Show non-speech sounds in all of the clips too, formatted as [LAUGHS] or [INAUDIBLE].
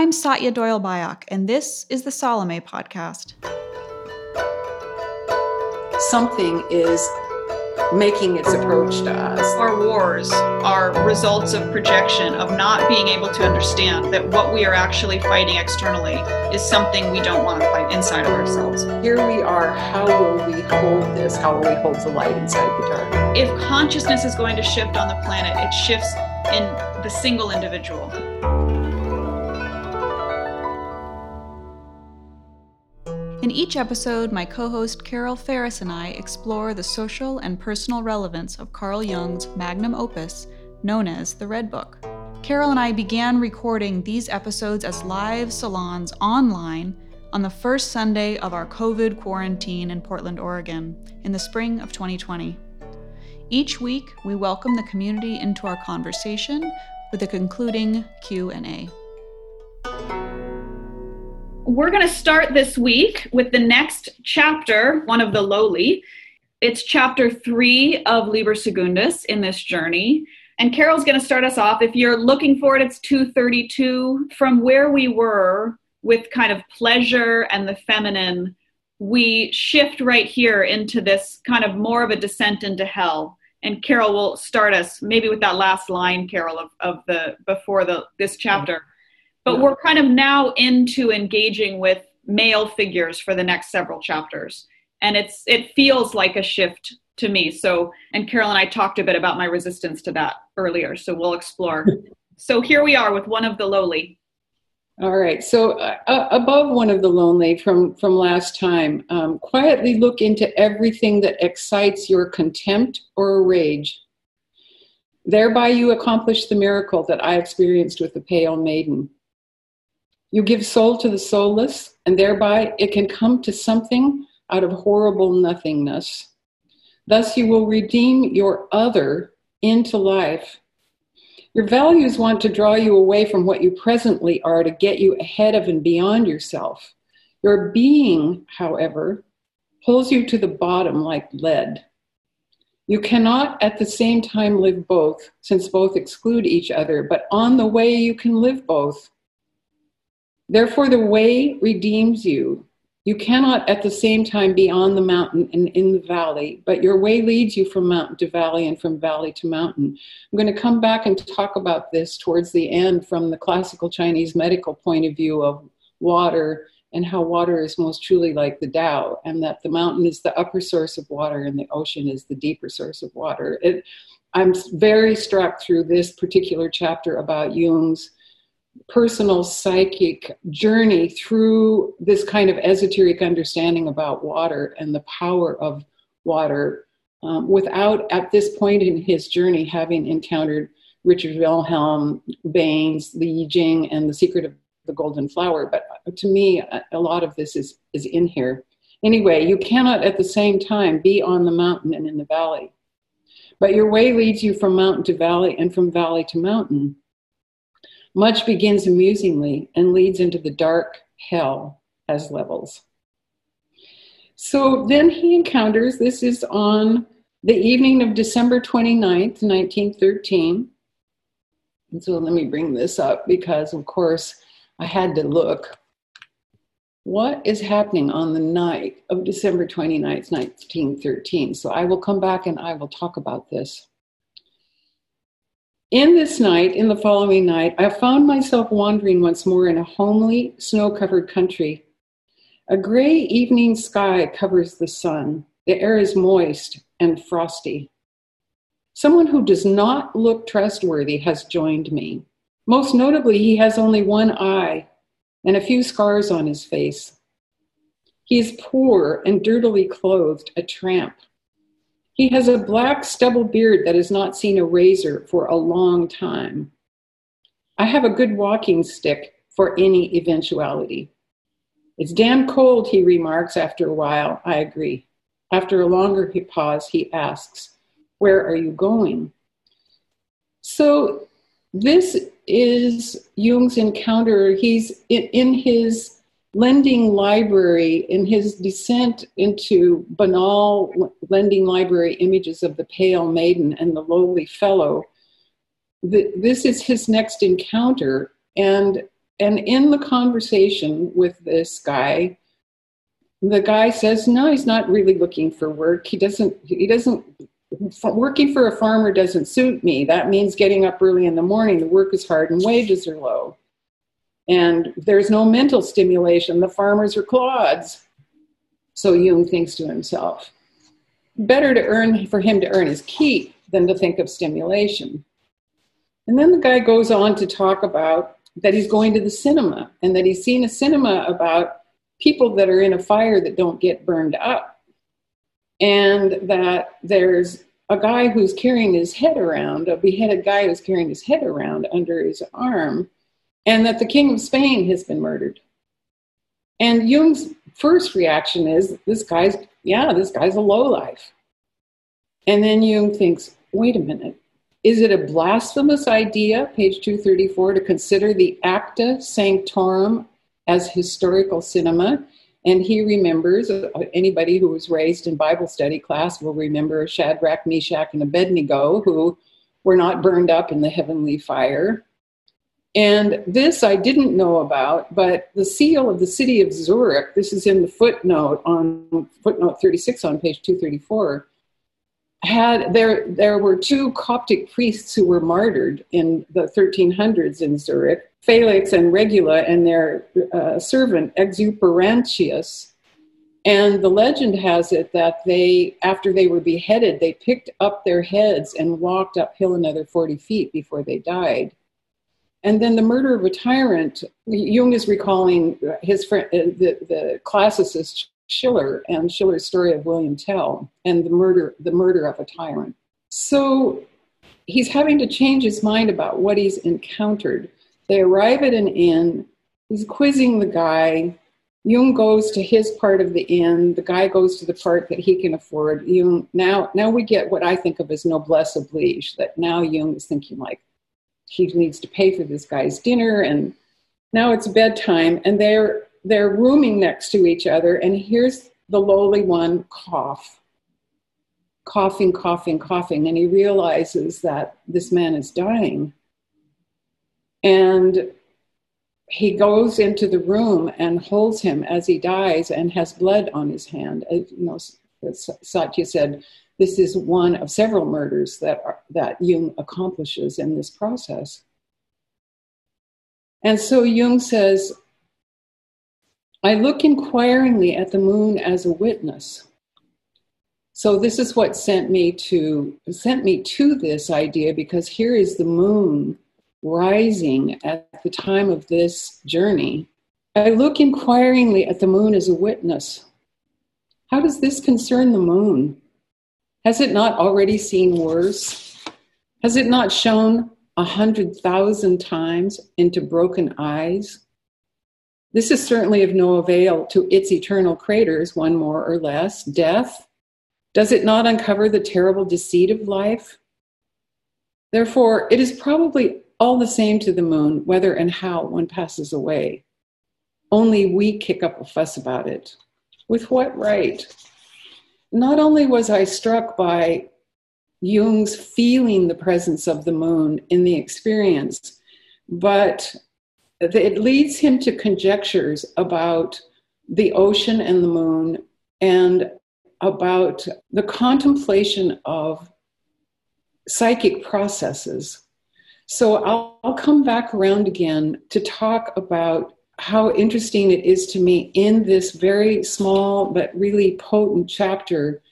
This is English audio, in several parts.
I'm Satya Doyle Byock, and this is the Salome Podcast. Something is making its approach to us. Our wars are results of projection, of not being able to understand that what we are actually fighting externally is something we don't want to fight inside of ourselves. Here we are. How will we hold this? How will we hold the light inside the dark? If consciousness is going to shift on the planet, it shifts in the single individual. In each episode, my co host Carol Ferris and I explore the social and personal relevance of Carl Jung's magnum opus, known as the Red Book. Carol and I began recording these episodes as live salons online on the first Sunday of our COVID quarantine in Portland, Oregon, in the spring of 2020. Each week, we welcome the community into our conversation with a concluding Q&A we're going to start this week with the next chapter, one of the lowly. It's chapter three of Liber Secundus in this journey. And Carol's going to start us off. If you're looking for it, it's 232. From where we were with kind of pleasure and the feminine, we shift right here into this kind of more of a descent into hell. And Carol will start us maybe with that last line, Carol, of, of the before the this chapter. But we're kind of now into engaging with male figures for the next several chapters. And it's it feels like a shift to me. So and Carol and I talked a bit about my resistance to that earlier. So we'll explore. [LAUGHS] so here we are with one of the lowly. All right. So uh, uh, above one of the lonely from from last time, um, quietly look into everything that excites your contempt or rage. Thereby, you accomplish the miracle that I experienced with the pale maiden. You give soul to the soulless, and thereby it can come to something out of horrible nothingness. Thus, you will redeem your other into life. Your values want to draw you away from what you presently are to get you ahead of and beyond yourself. Your being, however, pulls you to the bottom like lead. You cannot at the same time live both, since both exclude each other, but on the way you can live both. Therefore, the way redeems you. You cannot at the same time be on the mountain and in the valley, but your way leads you from mountain to valley and from valley to mountain. I'm going to come back and talk about this towards the end from the classical Chinese medical point of view of water and how water is most truly like the Tao, and that the mountain is the upper source of water and the ocean is the deeper source of water. It, I'm very struck through this particular chapter about Jung's personal psychic journey through this kind of esoteric understanding about water and the power of water um, without, at this point in his journey, having encountered Richard Wilhelm, Baynes, Li Jing, and The Secret of the Golden Flower. But to me, a lot of this is, is in here. Anyway, you cannot at the same time be on the mountain and in the valley. But your way leads you from mountain to valley and from valley to mountain. Much begins amusingly and leads into the dark hell as levels. So then he encounters, this is on the evening of December 29th, 1913. And so let me bring this up because, of course, I had to look. What is happening on the night of December 29th, 1913? So I will come back and I will talk about this. In this night, in the following night, I found myself wandering once more in a homely, snow covered country. A gray evening sky covers the sun. The air is moist and frosty. Someone who does not look trustworthy has joined me. Most notably, he has only one eye and a few scars on his face. He is poor and dirtily clothed, a tramp. He has a black stubble beard that has not seen a razor for a long time. I have a good walking stick for any eventuality. It's damn cold, he remarks after a while. I agree. After a longer pause, he asks, Where are you going? So, this is Jung's encounter. He's in, in his lending library in his descent into banal lending library images of the pale maiden and the lowly fellow the, this is his next encounter and and in the conversation with this guy, the guy says, "No, he's not really looking for work. He doesn't. He doesn't. Working for a farmer doesn't suit me. That means getting up early in the morning. The work is hard and wages are low, and there's no mental stimulation. The farmers are clods." So Jung thinks to himself, "Better to earn for him to earn his keep than to think of stimulation." And then the guy goes on to talk about that he's going to the cinema and that he's seen a cinema about people that are in a fire that don't get burned up. And that there's a guy who's carrying his head around, a beheaded guy who's carrying his head around under his arm, and that the King of Spain has been murdered. And Jung's first reaction is this guy's, yeah, this guy's a lowlife. And then Jung thinks, wait a minute, is it a blasphemous idea, page 234, to consider the Acta Sanctorum as historical cinema? And he remembers, anybody who was raised in Bible study class will remember Shadrach, Meshach, and Abednego, who were not burned up in the heavenly fire. And this I didn't know about, but the seal of the city of Zurich, this is in the footnote on footnote 36 on page 234 had there there were two Coptic priests who were martyred in the 1300s in Zurich, Felix and Regula, and their uh, servant Exuperantius. And the legend has it that they, after they were beheaded, they picked up their heads and walked uphill another 40 feet before they died. And then the murder of a tyrant, Jung is recalling his friend, uh, the, the classicist Schiller and Schiller's story of William Tell and the murder, the murder of a tyrant. So he's having to change his mind about what he's encountered. They arrive at an inn. He's quizzing the guy. Jung goes to his part of the inn. The guy goes to the part that he can afford. Jung now now we get what I think of as noblesse oblige. That now Jung is thinking like he needs to pay for this guy's dinner, and now it's bedtime, and they're they're rooming next to each other, and here's the lowly one cough, coughing, coughing, coughing, and he realizes that this man is dying. And he goes into the room and holds him as he dies and has blood on his hand. You know, Satya said, this is one of several murders that, are, that Jung accomplishes in this process. And so Jung says, I look inquiringly at the moon as a witness. So this is what sent me to sent me to this idea because here is the moon rising at the time of this journey. I look inquiringly at the moon as a witness. How does this concern the moon? Has it not already seen worse? Has it not shown a hundred thousand times into broken eyes? This is certainly of no avail to its eternal craters, one more or less. Death, does it not uncover the terrible deceit of life? Therefore, it is probably all the same to the moon whether and how one passes away. Only we kick up a fuss about it. With what right? Not only was I struck by Jung's feeling the presence of the moon in the experience, but it leads him to conjectures about the ocean and the moon and about the contemplation of psychic processes. So I'll, I'll, come back around again to talk about how interesting it is to me in this very small but really potent chapter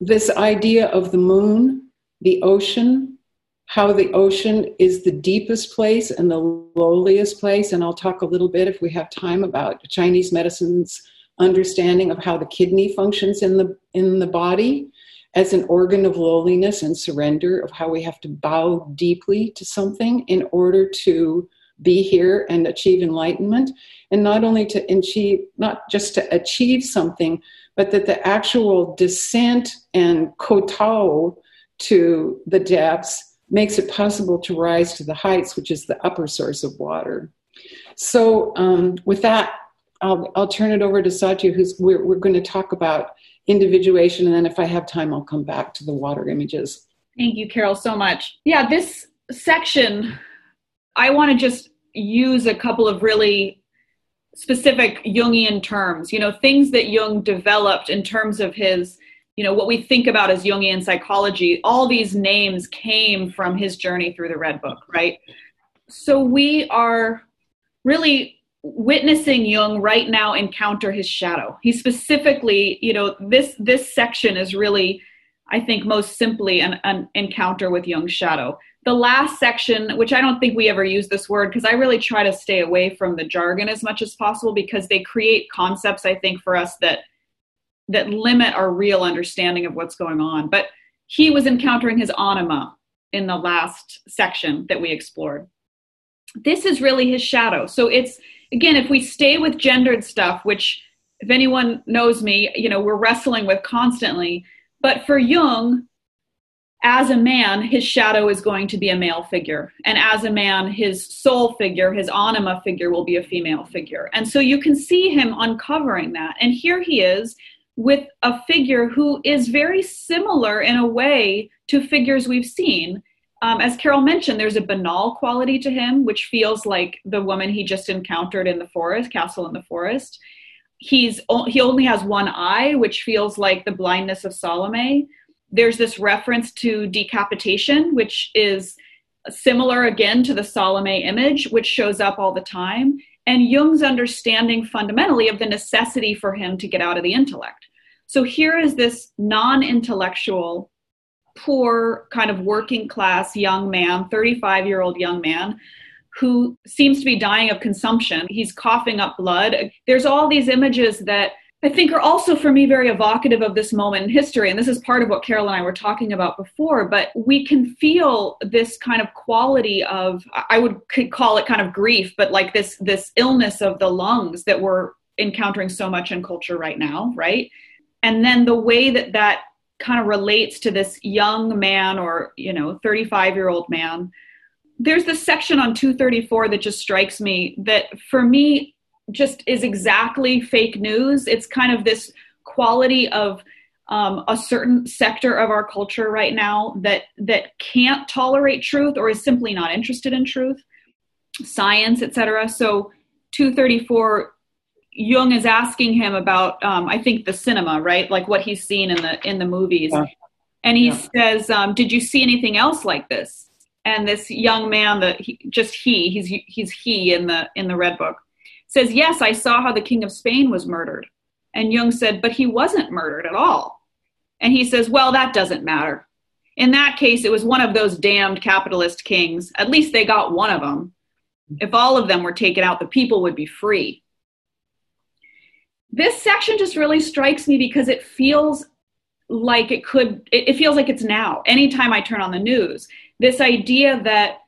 this idea of the moon, the ocean, how the ocean is the deepest place and the lowliest place. And I'll talk a little bit, if we have time, about Chinese medicine's understanding of how the kidney functions in the, in the body as an organ of lowliness and surrender, of how we have to bow deeply to something in order to be here and achieve enlightenment. And not only to achieve, not just to achieve something, but that the actual descent and kowtow to the depths makes it possible to rise to the heights, which is the upper source of water. So, um, with that, I'll, I'll turn it over to Satya, who's we're, we're going to talk about individuation, and then if I have time, I'll come back to the water images. Thank you, Carol, so much. Yeah, this section, I want to just use a couple of really specific Jungian terms, you know, things that Jung developed in terms of his, you know, what we think about as Jungian psychology. All these names came from his journey through the Red Book, right? So we are really witnessing Jung right now encounter his shadow. He specifically, you know, this this section is really, I think, most simply an, an encounter with Jung's shadow. The last section, which I don't think we ever use this word because I really try to stay away from the jargon as much as possible because they create concepts, I think, for us that that limit our real understanding of what's going on. But he was encountering his anima in the last section that we explored. This is really his shadow. So it's again, if we stay with gendered stuff, which if anyone knows me, you know, we're wrestling with constantly. But for Jung, as a man, his shadow is going to be a male figure. And as a man, his soul figure, his anima figure will be a female figure. And so you can see him uncovering that. And here he is with a figure who is very similar in a way to figures we've seen um, as Carol mentioned, there's a banal quality to him, which feels like the woman he just encountered in the forest, Castle in the Forest. He's he only has one eye, which feels like the blindness of Salome. There's this reference to decapitation, which is similar again to the Salome image, which shows up all the time. And Jung's understanding fundamentally of the necessity for him to get out of the intellect. So here is this non intellectual poor, kind of working class young man, 35 year old young man, who seems to be dying of consumption. He's coughing up blood. There's all these images that I think are also for me very evocative of this moment in history. And this is part of what Carol and I were talking about before. But we can feel this kind of quality of, I would call it kind of grief, but like this, this illness of the lungs that we're encountering so much in culture right now, right? And then the way that that kind of relates to this young man or you know 35 year old man there's this section on 234 that just strikes me that for me just is exactly fake news it's kind of this quality of um, a certain sector of our culture right now that that can't tolerate truth or is simply not interested in truth science etc so 234 Jung is asking him about, um, I think, the cinema, right? Like what he's seen in the in the movies, yeah. and he yeah. says, um, "Did you see anything else like this?" And this young man, that he, just he, he's he's he in the in the Red Book, says, "Yes, I saw how the King of Spain was murdered." And Jung said, "But he wasn't murdered at all." And he says, "Well, that doesn't matter. In that case, it was one of those damned capitalist kings. At least they got one of them. If all of them were taken out, the people would be free." this section just really strikes me because it feels like it could it feels like it's now anytime i turn on the news this idea that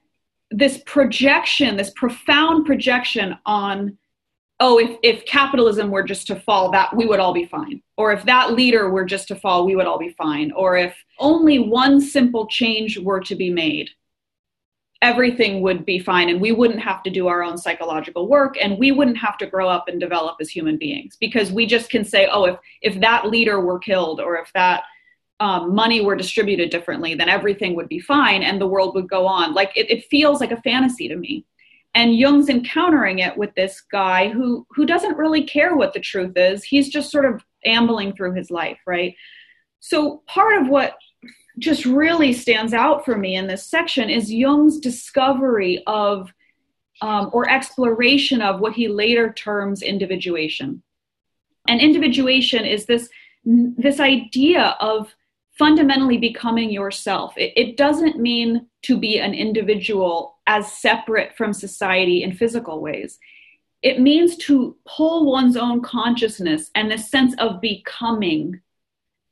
this projection this profound projection on oh if, if capitalism were just to fall that we would all be fine. Or if that leader were just to fall we would all be fine. Or if only one simple change were to be made everything would be fine and we wouldn't have to do our own psychological work and we wouldn't have to grow up and develop as human beings. Because we just can say oh if if that leader were killed or if that um, money were distributed differently then everything would be fine and the world would go on. Like it, it feels like a fantasy to me and jung's encountering it with this guy who who doesn't really care what the truth is he's just sort of ambling through his life right so part of what just really stands out for me in this section is Jung's discovery of um, or exploration of what he later terms individuation. And individuation is this this idea of fundamentally becoming yourself. It, it doesn't mean to be an individual as separate from society in physical ways. It means to pull one's own consciousness and the sense of becoming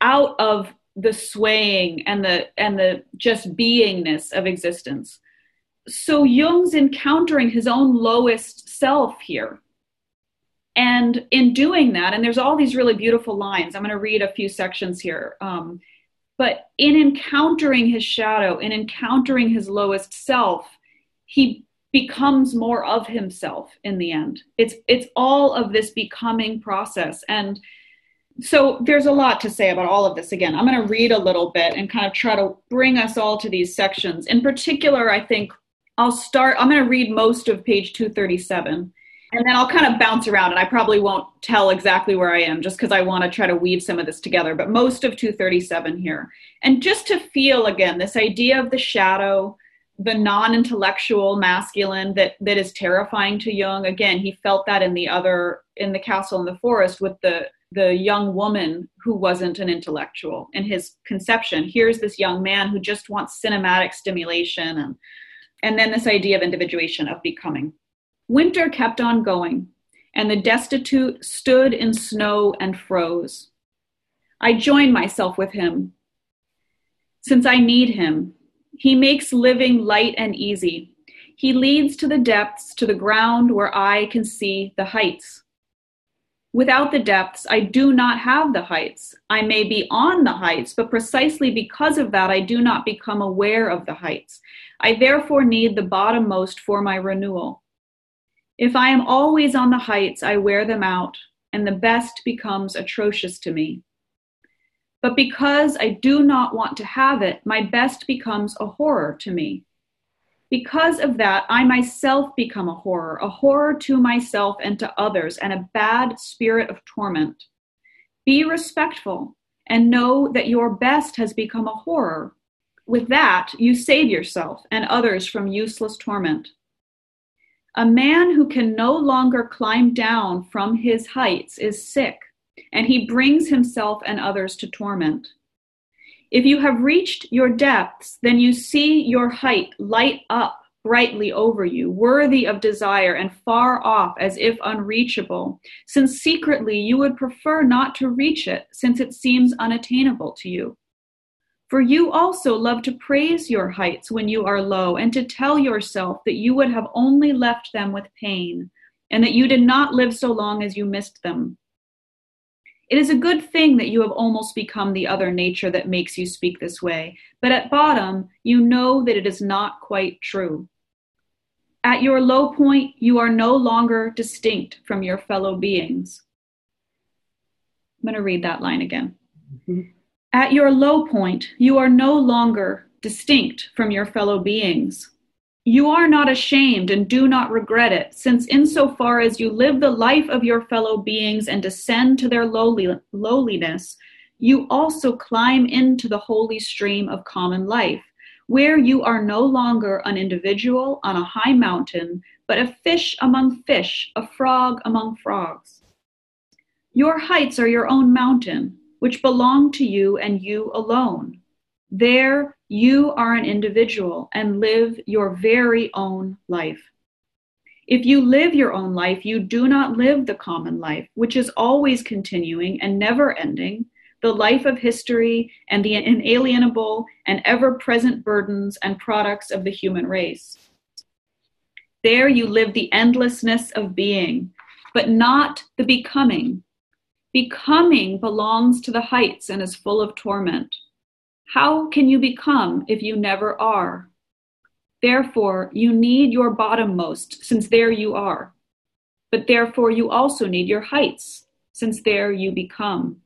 out of the swaying and the and the just beingness of existence so jung's encountering his own lowest self here and in doing that and there's all these really beautiful lines i'm going to read a few sections here um, but in encountering his shadow in encountering his lowest self he becomes more of himself in the end. It's it's all of this becoming process. And so there's a lot to say about all of this. Again i'm going to read a little bit and kind of try to bring us all to these sections. In particular i think I'll start, I'm going to read most of page 237 and then I'll kind of bounce around and I probably won't tell exactly where I am just because I want to try to weave some of this together, but most of 237 here. And just to feel again this idea of the shadow, the non-intellectual masculine that that is terrifying to Jung. Again, he felt that in the other in the castle in the forest with the the young woman who wasn't an intellectual in his conception. Here's this young man who just wants cinematic stimulation and and then this idea of individuation of becoming. Winter kept on going, and the destitute stood in snow and froze. I join myself with him. Since I need him, he makes living light and easy. He leads to the depths, to the ground where I can see the heights. Without the depths, I do not have the heights. I may be on the heights, but precisely because of that, I do not become aware of the heights. I therefore need the bottommost for my renewal. If I am always on the heights, I wear them out, and the best becomes atrocious to me. But because I do not want to have it, my best becomes a horror to me. Because of that, I myself become a horror, a horror to myself and to others, and a bad spirit of torment. Be respectful and know that your best has become a horror. With that, you save yourself and others from useless torment. A man who can no longer climb down from his heights is sick, and he brings himself and others to torment. If you have reached your depths, then you see your height light up brightly over you, worthy of desire and far off as if unreachable, since secretly you would prefer not to reach it, since it seems unattainable to you. For you also love to praise your heights when you are low, and to tell yourself that you would have only left them with pain, and that you did not live so long as you missed them. It is a good thing that you have almost become the other nature that makes you speak this way, but at bottom, you know that it is not quite true. At your low point, you are no longer distinct from your fellow beings. I'm going to read that line again. Mm-hmm. At your low point, you are no longer distinct from your fellow beings. You are not ashamed and do not regret it, since insofar as you live the life of your fellow beings and descend to their lowly, lowliness, you also climb into the holy stream of common life, where you are no longer an individual on a high mountain, but a fish among fish, a frog among frogs. Your heights are your own mountain, which belong to you and you alone. There, you are an individual and live your very own life. If you live your own life, you do not live the common life, which is always continuing and never ending, the life of history and the inalienable and ever present burdens and products of the human race. There you live the endlessness of being, but not the becoming, Becoming belongs to the heights and is full of torment. How can you become if you never are? Therefore, you need your bottommost, since there you are. But therefore, you also need your heights, since there you become.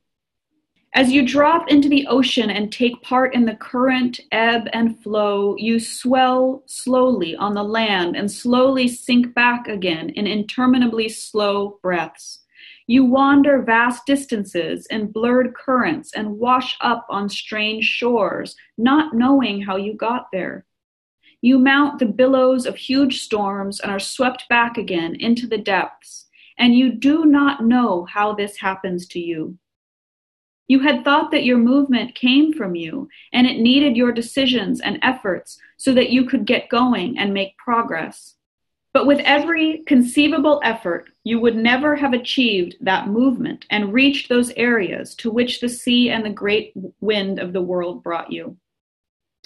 As you drop into the ocean and take part in the current, ebb, and flow, you swell slowly on the land and slowly sink back again in interminably slow breaths. You wander vast distances in blurred currents and wash up on strange shores, not knowing how you got there. You mount the billows of huge storms and are swept back again into the depths, and you do not know how this happens to you. You had thought that your movement came from you, and it needed your decisions and efforts so that you could get going and make progress. But with every conceivable effort, you would never have achieved that movement and reached those areas to which the sea and the great wind of the world brought you.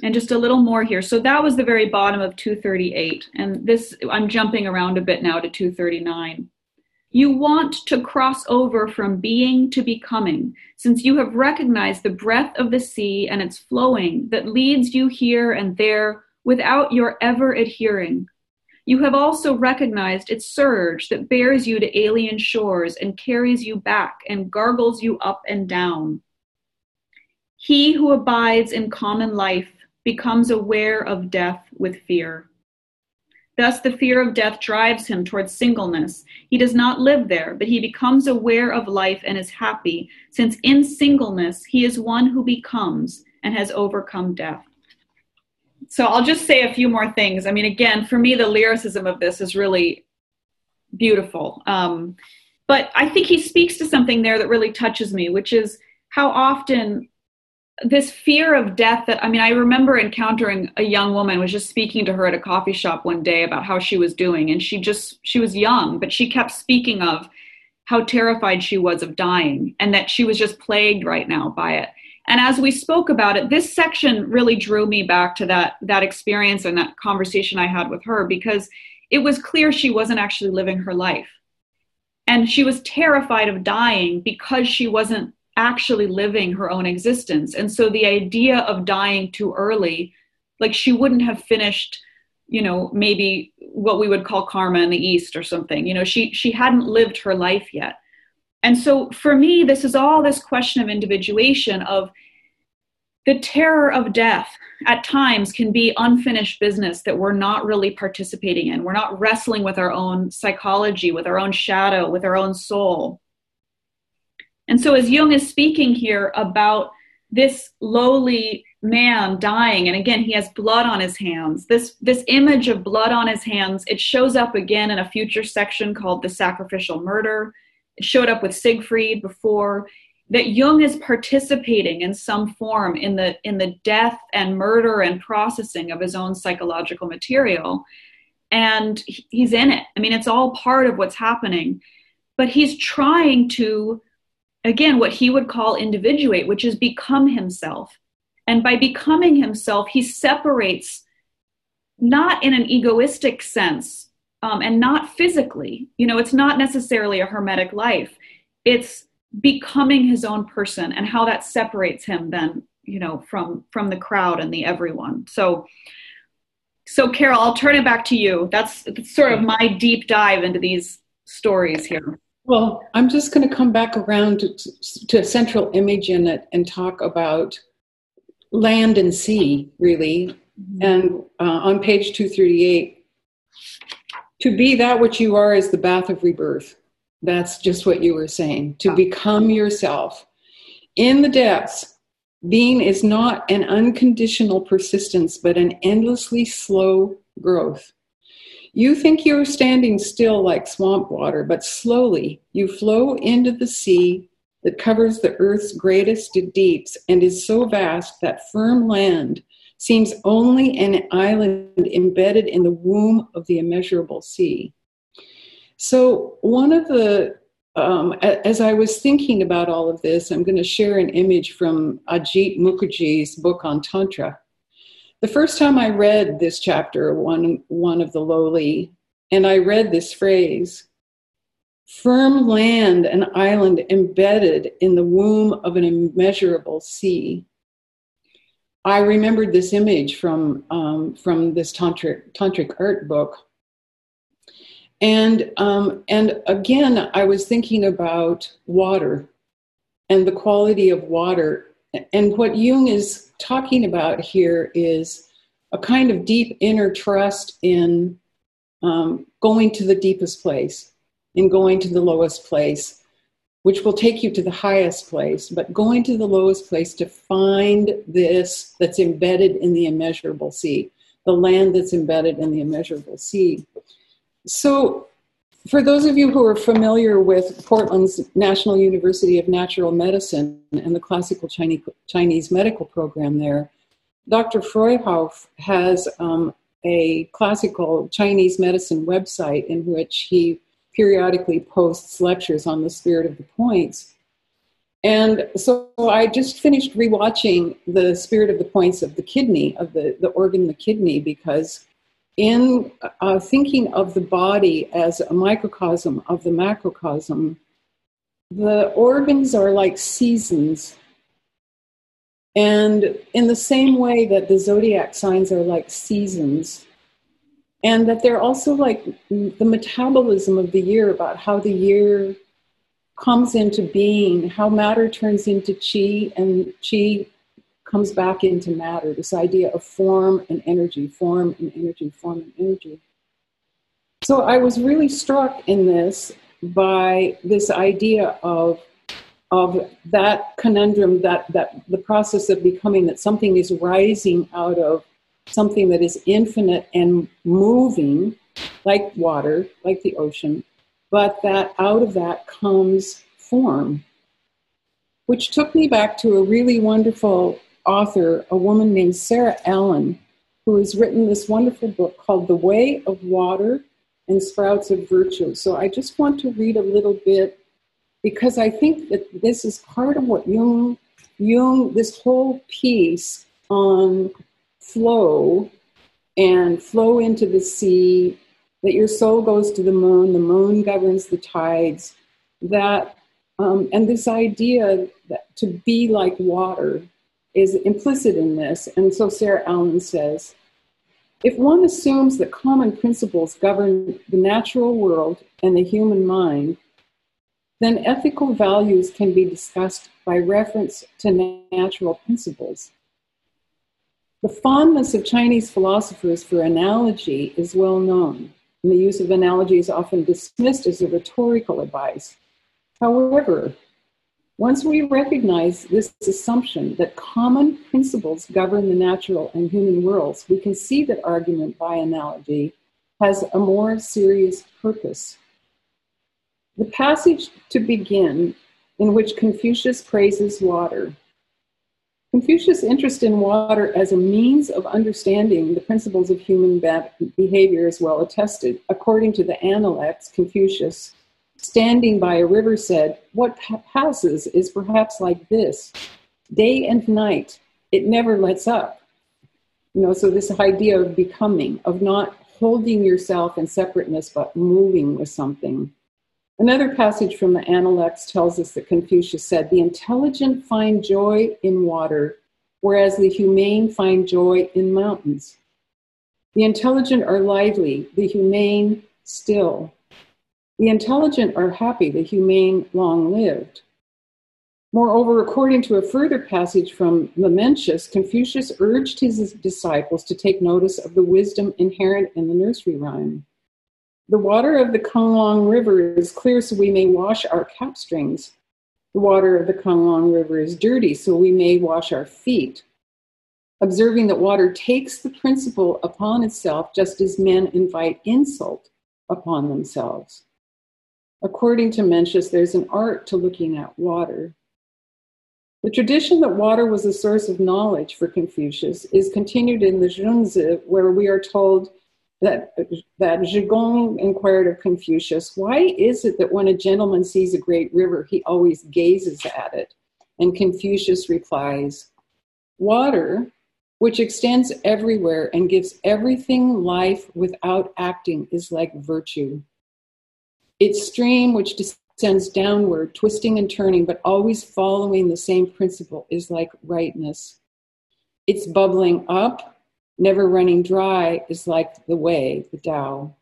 And just a little more here. So that was the very bottom of 238. And this, I'm jumping around a bit now to 239. You want to cross over from being to becoming, since you have recognized the breath of the sea and its flowing that leads you here and there without your ever adhering you have also recognized its surge that bears you to alien shores and carries you back and gargles you up and down. He who abides in common life becomes aware of death with fear. Thus, the fear of death drives him towards singleness. He does not live there, but he becomes aware of life and is happy, since in singleness he is one who becomes and has overcome death. So, I'll just say a few more things. I mean, again, for me, the lyricism of this is really beautiful. Um, but I think he speaks to something there that really touches me, which is how often this fear of death that i mean i remember encountering a young woman was just speaking to her at a coffee shop one day about how she was doing and she just she was young but she kept speaking of how terrified she was of dying and that she was just plagued right now by it and as we spoke about it this section really drew me back to that that experience and that conversation i had with her because it was clear she wasn't actually living her life and she was terrified of dying because she wasn't actually living her own existence. And so the idea of dying too early, like she wouldn't have finished, you know, maybe what we would call karma in the East or something. You know, she she hadn't lived her life yet. And so for me, this is all this question of individuation of the terror of death at times can be unfinished business that we're not really participating in. We're not wrestling with our own psychology, with our own shadow, with our own soul. And so, as Jung is speaking here about this lowly man dying, and again, he has blood on his hands. This, this image of blood on his hands, it shows up again in a future section called The Sacrificial Murder. Showed up with Siegfried before. That Jung is participating in some form in the, in the death and murder and processing of his own psychological material. And he's in it. I mean, it's all part of what's happening. But he's trying to again, what he would call individuate, which is become himself. And by becoming himself, he separates not in an egoistic sense um, and not physically. You know, it's not necessarily a hermetic life. It's becoming his own person and how that separates him then, you know, from from the crowd and the everyone. So so Carol, I'll turn it back to you. That's, that's sort of my deep dive into these stories here. Well, I'm just going to come back around to, to a central image in it and talk about land and sea, really. Mm-hmm. And uh, on page 238, to be that which you are is the bath of rebirth. That's just what you were saying. To become yourself. In the depths, being is not an unconditional persistence, but an endlessly slow growth. You think you're standing still like swamp water, but slowly you flow into the sea that covers the earth's greatest deeps and is so vast that firm land seems only an island embedded in the womb of the immeasurable sea. So, one of the, um, as I was thinking about all of this, I'm going to share an image from Ajit Mookerjee's book on Tantra. The first time I read this chapter, one, one of the lowly, and I read this phrase firm land, an island embedded in the womb of an immeasurable sea. I remembered this image from, um, from this tantric, tantric art book. And, um, and again, I was thinking about water and the quality of water and what Jung is talking about here is a kind of deep inner trust in um, going to the deepest place, in going to the lowest place, which will take you to the highest place, but going to the lowest place to find this that's embedded in the immeasurable sea, the land that's embedded in the immeasurable sea. So for those of you who are familiar with Portland's National University of Natural Medicine and the classical Chinese, medical program there, Dr. Fruehauf has um, a classical Chinese medicine website in which he periodically posts lectures on the spirit of the points. And so I just finished rewatching the spirit of the points of the kidney, of the, the organ, the kidney, because in uh, thinking of the body as a microcosm of the macrocosm, the organs are like seasons. And in the same way that the zodiac signs are like seasons, and that they're also like the metabolism of the year, about how the year comes into being, how matter turns into chi, and chi comes back into matter this idea of form and energy, form and energy, form and energy. So I was really struck in this by this idea of of that conundrum that that the process of becoming that something is rising out of something that is infinite and moving like water like the ocean but that out of that comes form. Which took me back to a really wonderful author a woman named Sarah Allan who has written this wonderful book called the way of water and sprouts of virtue. So i just want to read a little bit because I think that this is part of what Jung, Jung, this whole piece on flow and flow into the sea, that your soul goes to the moon, the moon governs the tides, that, um, and this idea that to be like water is implicit in this. And so Sarah Allan says, if one assumes that common principles govern the natural world and the human mind, then ethical values can be discussed by reference to natural principles. The fondness of Chinese philosophers for analogy is well known, and the use of analogy is often dismissed as a rhetorical advice. However, once we recognize this assumption that common principles govern the natural and human worlds, we can see that argument by analogy has a more serious purpose. The passage to begin, in which Confucius praises water. Confucius' interest in water as a means of understanding the principles of human behavior is well attested. According to the Analects, Confucius, standing by a river, said, What passes is perhaps like this day and night, it never lets up. You know, so this idea of becoming, of not holding yourself in separateness, but moving with something. Another passage from the Analects tells us that Confucius said, The intelligent find joy in water, whereas the humane find joy in mountains. The intelligent are lively, the humane still. The intelligent are happy, the humane long lived. Moreover, according to a further passage from Mencius, Confucius urged his disciples to take notice of the wisdom inherent in the nursery rhyme. The water of the Canglang River is clear so we may wash our cap strings. The water of the Canglang River is dirty so we may wash our feet. Observing that water takes the principle upon itself just as men invite insult upon themselves. According to Mencius, there's an art to looking at water. The tradition that water was a source of knowledge for Confucius is continued in the Zhuangzi, where we are told that, that Zigong inquired of Confucius, Why is it that when a gentleman sees a great river, he always gazes at it? And Confucius replies, Water, which extends everywhere and gives everything life without acting, is like virtue. Its stream, which descends downward, twisting and turning, but always following the same principle, is like rightness. Its bubbling up never running dry is like the way, the Tao.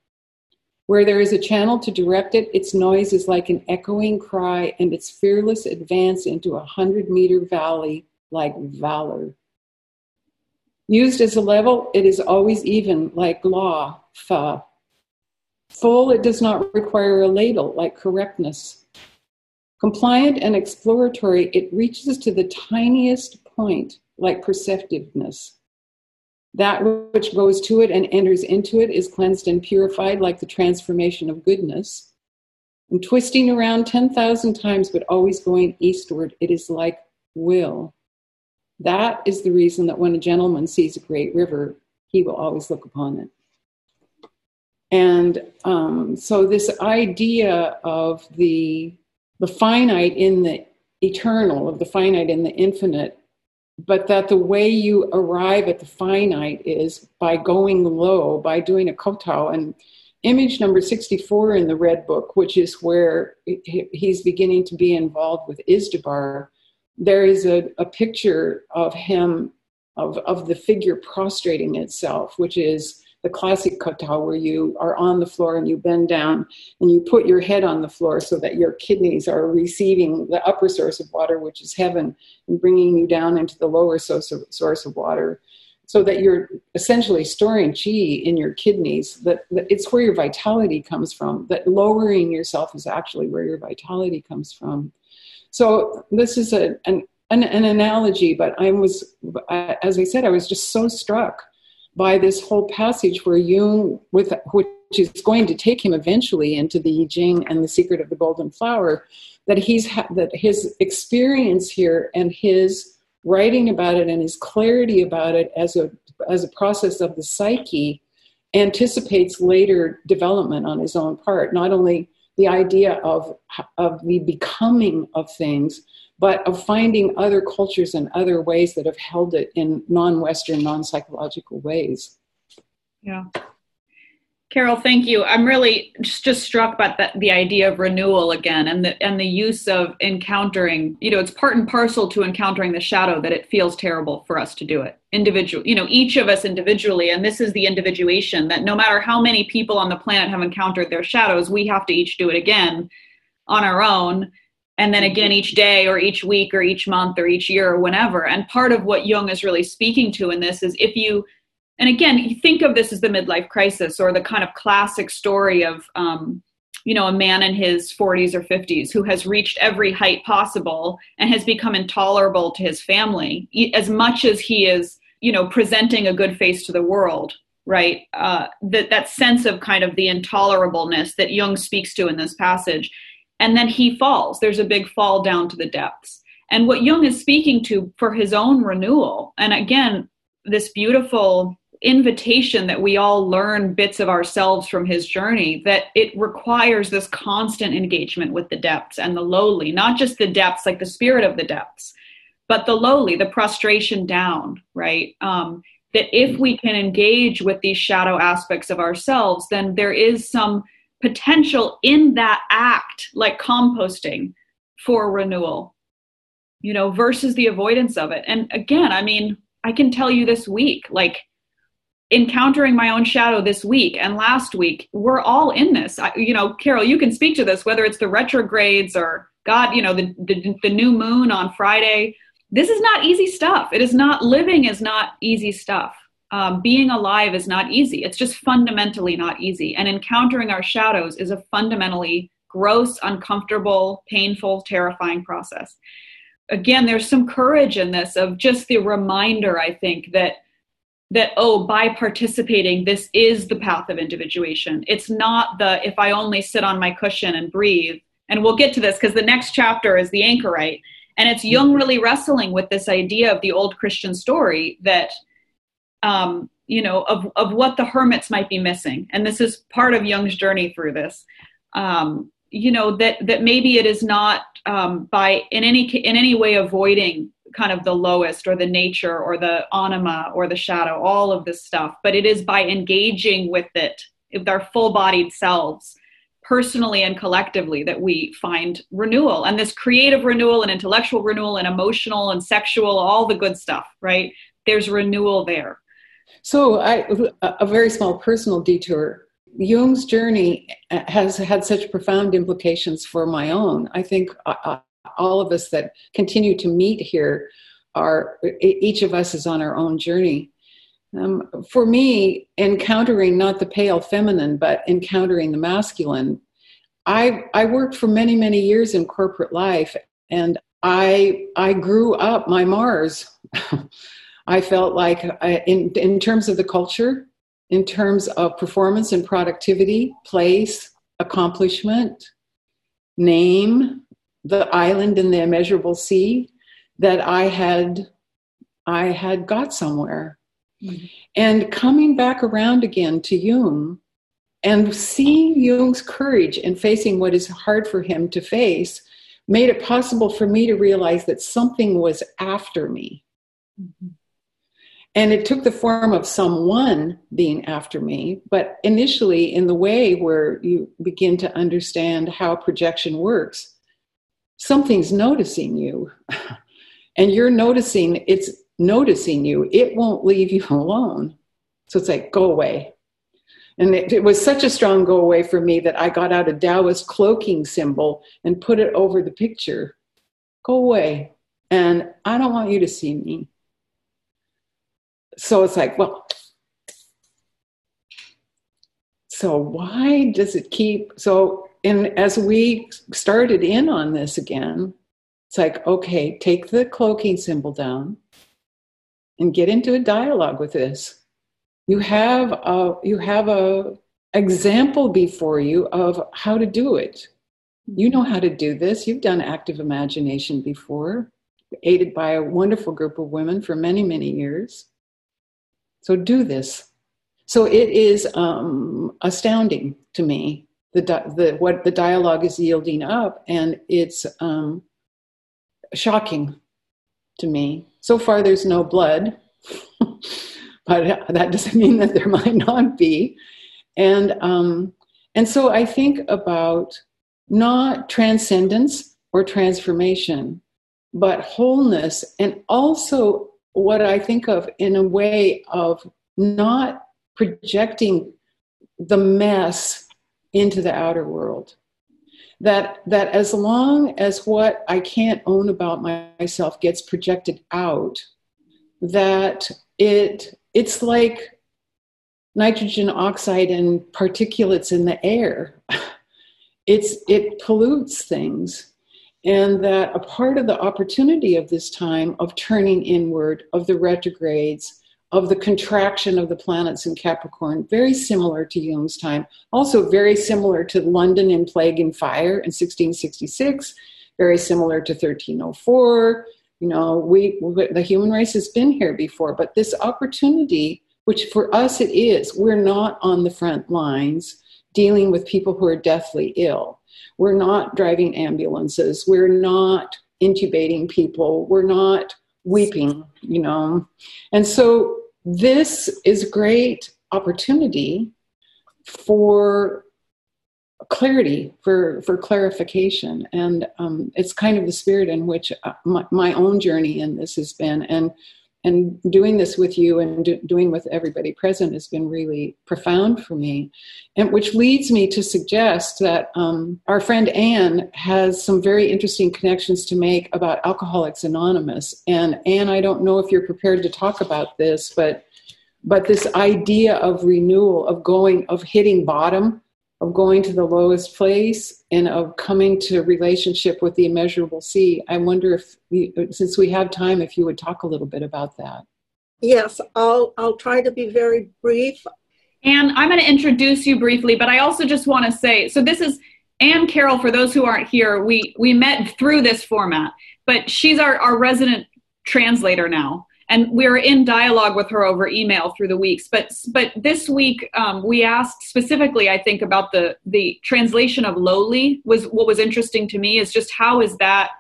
Where there is a channel to direct it, its noise is like an echoing cry, and its fearless advance into a hundred meter valley like valor. Used as a level, it is always even, like law, fa. Full, it does not require a ladle, like correctness. Compliant and exploratory, it reaches to the tiniest point, like perceptiveness. That which goes to it and enters into it is cleansed and purified like the transformation of goodness. And twisting around 10,000 times, but always going eastward, it is like will. That is the reason that when a gentleman sees a great river, he will always look upon it. And um, so, this idea of the, the finite in the eternal, of the finite in the infinite, but that the way you arrive at the finite is by going low, by doing a kowtow. And image number 64 in the Red Book, which is where he's beginning to be involved with Izdubar, there is a, a picture of him, of, of the figure prostrating itself, which is the classic kowtow where you are on the floor and you bend down and you put your head on the floor so that your kidneys are receiving the upper source of water, which is heaven, and bringing you down into the lower source of, source of water. so that you're essentially storing chi in your kidneys that, that, it's where your vitality comes from that lowering yourself is actually where your vitality comes from so this is a, an, an, an analogy but i was as i said i was just so struck by this whole passage where jung with which is going to take him eventually into the I Ching and the secret of the golden flower that he's ha- that his experience here and his writing about it and his clarity about it as a as a process of the psyche anticipates later development on his own part. Not only the idea of of the becoming of things but of finding other cultures and other ways that have held it in non-western non-psychological ways yeah Carol, thank you. I'm really just, just struck by the idea of renewal again and the and the use of encountering, you know, it's part and parcel to encountering the shadow that it feels terrible for us to do it. Individual, you know, each of us individually, and this is the individuation that no matter how many people on the planet have encountered their shadows, we have to each do it again on our own. And then again each day or each week or each month or each year or whenever. And part of what Jung is really speaking to in this is if you and again you think of this as the midlife crisis or the kind of classic story of um, you know a man in his 40s or 50s who has reached every height possible and has become intolerable to his family as much as he is you know presenting a good face to the world right? Uh, that that sense of kind of the intolerableness that jung speaks to in this passage and then he falls. There's a big fall down to the depths. And what jung is speaking to for his own renewal and again this beautiful invitation that we all learn bits of ourselves from his journey that it requires this constant engagement with the depths and the lowly not just the depths like the spirit of the depths but the lowly the prostration down right? Um, that if we can engage with these shadow aspects of ourselves then there is some potential in that act like composting for renewal you know versus the avoidance of it. And again i mean i can tell you this week like encountering my own shadow this week and last week we're all in this. I, you know carol you can speak to this whether it's the retrogrades or god you know the, the, the new moon on friday. This is not easy stuff. It is not living is not easy stuff um, being alive is not easy. It's just fundamentally not easy. And encountering our shadows is a fundamentally gross uncomfortable painful terrifying process. Again there's some courage in this of just the reminder i think that that oh by participating this is the path of individuation. It's not the if i only sit on my cushion and breathe and we'll get to this because the next chapter is the anchorite. And it's jung really wrestling with this idea of the old christian story that um, you know of, of what the hermits might be missing and this is part of jung's journey through this um, you know that that maybe it is not um, by in any in any way avoiding kind of the lowest or the nature or the anima or the shadow, all of this stuff. But it is by engaging with it, with our full bodied selves, personally and collectively, that we find renewal and this creative renewal and intellectual renewal and emotional and sexual, all the good stuff, right? There's renewal there. So, I, a very small personal detour. Jung's journey has had such profound implications for my own. I think uh, uh, all of us that continue to meet here are each of us is on our own journey. Um, for me, encountering not the pale feminine, but encountering the masculine, I I worked for many many years in corporate life, and I I grew up my Mars. [LAUGHS] I felt like I, in in terms of the culture, in terms of performance and productivity, place, accomplishment, name, the island in the immeasurable sea that I had I had got somewhere. Mm-hmm. And coming back around again to Jung and seeing Jung's courage in facing what is hard for him to face made it possible for me to realize that something was after me. Mm-hmm. And it took the form of someone being after me, but initially in the way where you begin to understand how projection works something's noticing you. [LAUGHS] And you're noticing it's noticing you. It won't leave you [LAUGHS] alone. So it's like go away. And it, it, was such a strong go away for me that i got out a taoist cloaking symbol and put it over the picture. Go away. And i don't want you to see me so it's like, well, so why does it keep so and as we started in on this again it's like okay take the cloaking symbol down and get into a dialogue with this. You have a you have a example before you of how to do it. You know how to do this. You've done active imagination before aided by a wonderful group of women for many many years so do this so it is um, astounding to me the, the what the dialogue is yielding up, and it's um, shocking to me. So far, there's no blood, [LAUGHS] but that doesn't mean that there [LAUGHS] might not be. And um, and so I think about not transcendence or transformation, but wholeness, and also what I think of in a way of not projecting the mess into the outer world. That that as long as what i can't own about myself gets projected out that it it's like nitrogen oxide and particulates in the air. [LAUGHS] It's it pollutes things and that a part of the opportunity of this time of turning inward of the retrogrades of the contraction of the planets in Capricorn, very similar to Jung's time, also very similar to London in Plague and Fire in 1666, very similar to 1304. You know, we the human race has been here before, but this opportunity, which for us it is, we're not on the front lines dealing with people who are deathly ill. We're not driving ambulances. We're not intubating people. We're not weeping, you know. And so this is a great opportunity for clarity, for, for clarification. And um, it's kind of the spirit in which uh, my, my own journey in this has been. And and doing this with you and do, doing with everybody present has been really profound for me. And which leads me to suggest that um, our friend anne has some very interesting connections to make about alcoholics anonymous. And anne i don't know if you're prepared to talk about this but but this idea of renewal of going of hitting bottom of going to the lowest place and of coming to relationship with the immeasurable sea. I wonder if, we, since we have time, if you would talk a little bit about that. Yes, I'll I'll try to be very brief. And I'm going to introduce you briefly, but I also just want to say, so this is Anne Carroll. For those who aren't here, we we met through this format, but she's our our resident translator now and we are in dialogue with her over email through the weeks. But but this week um, we asked specifically i think about the the translation of lowly was what was interesting to me is just how is that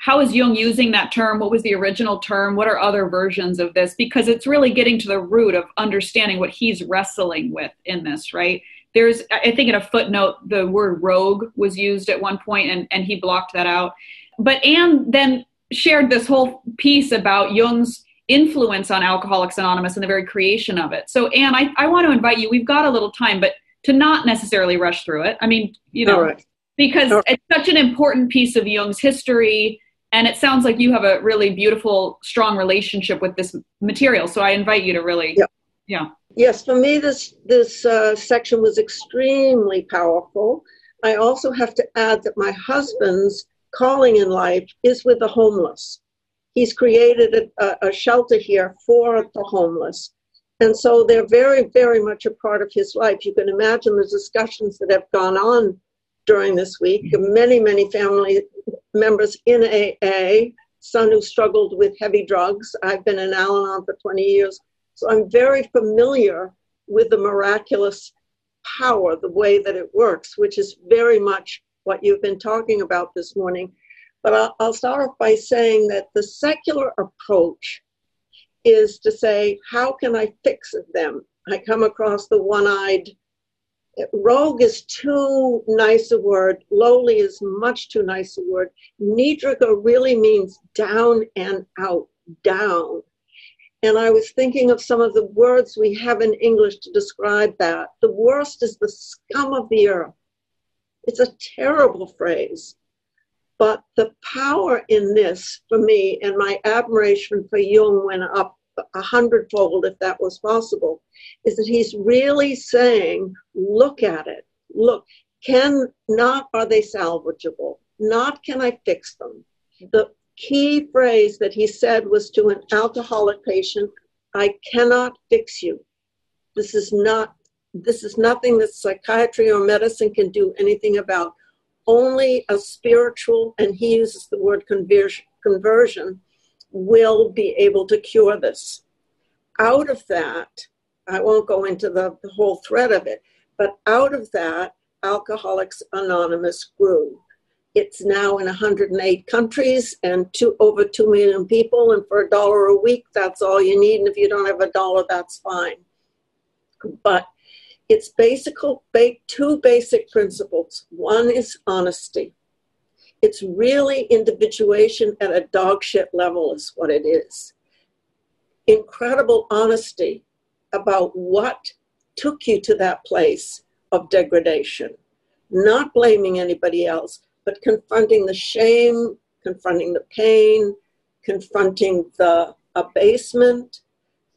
how is jung using that term? What was the original term? What are other versions of this? Because it's really getting to the root of understanding what he's wrestling with in this right? There's i think in a footnote the word rogue was used at one point and, and he blocked that out. But and then shared this whole piece about Jung's influence on Alcoholics Anonymous and the very creation of it. So, Anne, I, I want to invite you. We've got a little time, but to not necessarily rush through it. I mean, you know, right. because right. it's such an important piece of Jung's history. And it sounds like you have a really beautiful, strong relationship with this material. So I invite you to really, yeah. yeah. Yes, for me, this this uh, section was extremely powerful. I also have to add that my husband's calling in life is with the homeless. He's created a, a, shelter here for the homeless. And so they're very, very much a part of his life. You can imagine the discussions that have gone on during this week. Many, many family members in AA, son who struggled with heavy drugs. I've been in Al Anon for 20 years. So I'm very familiar with the miraculous power, the way that it works, which is very much what you've been talking about this morning. But I'll, I'll start off by saying that the secular approach is to say, how can I fix them? I come across the one eyed. Rogue is too nice a word. Lowly is much too nice a word. Niedriger really means down and out, down. And I was thinking of some of the words we have in English to describe that. The worst is the scum of the earth. It's a terrible phrase. But the power in this for me and my admiration for Jung went up a hundredfold if that was possible, is that he's really saying, look at it. Look, can not are they salvageable? Not can I fix them? The key phrase that he said was to an alcoholic patient, I cannot fix you. This is not this is nothing that psychiatry or medicine can do anything about. Only a spiritual, and he uses the word conversion, conversion will be able to cure this. Out of that, I won't go into the, the whole thread of it, but out of that, Alcoholics Anonymous grew. It's now in 108 countries and two, over 2 million people. And for a dollar a week, that's all you need. And if you don't have a dollar, that's fine. But it's basic, two basic principles. One is honesty. It's really individuation at a dog shit level, is what it is. Incredible honesty about what took you to that place of degradation. Not blaming anybody else, but confronting the shame, confronting the pain, confronting the abasement,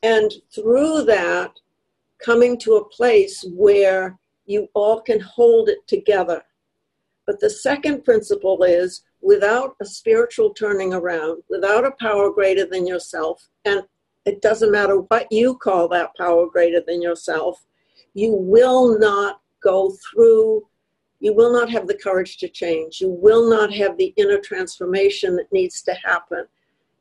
and through that, coming to a place where you all can hold it together but the second principle is without a spiritual turning around, without a power greater than yourself, and it doesn't matter what you call that power greater than yourself, you will not go through, you will not have the courage to change. You will not have the inner transformation that needs to happen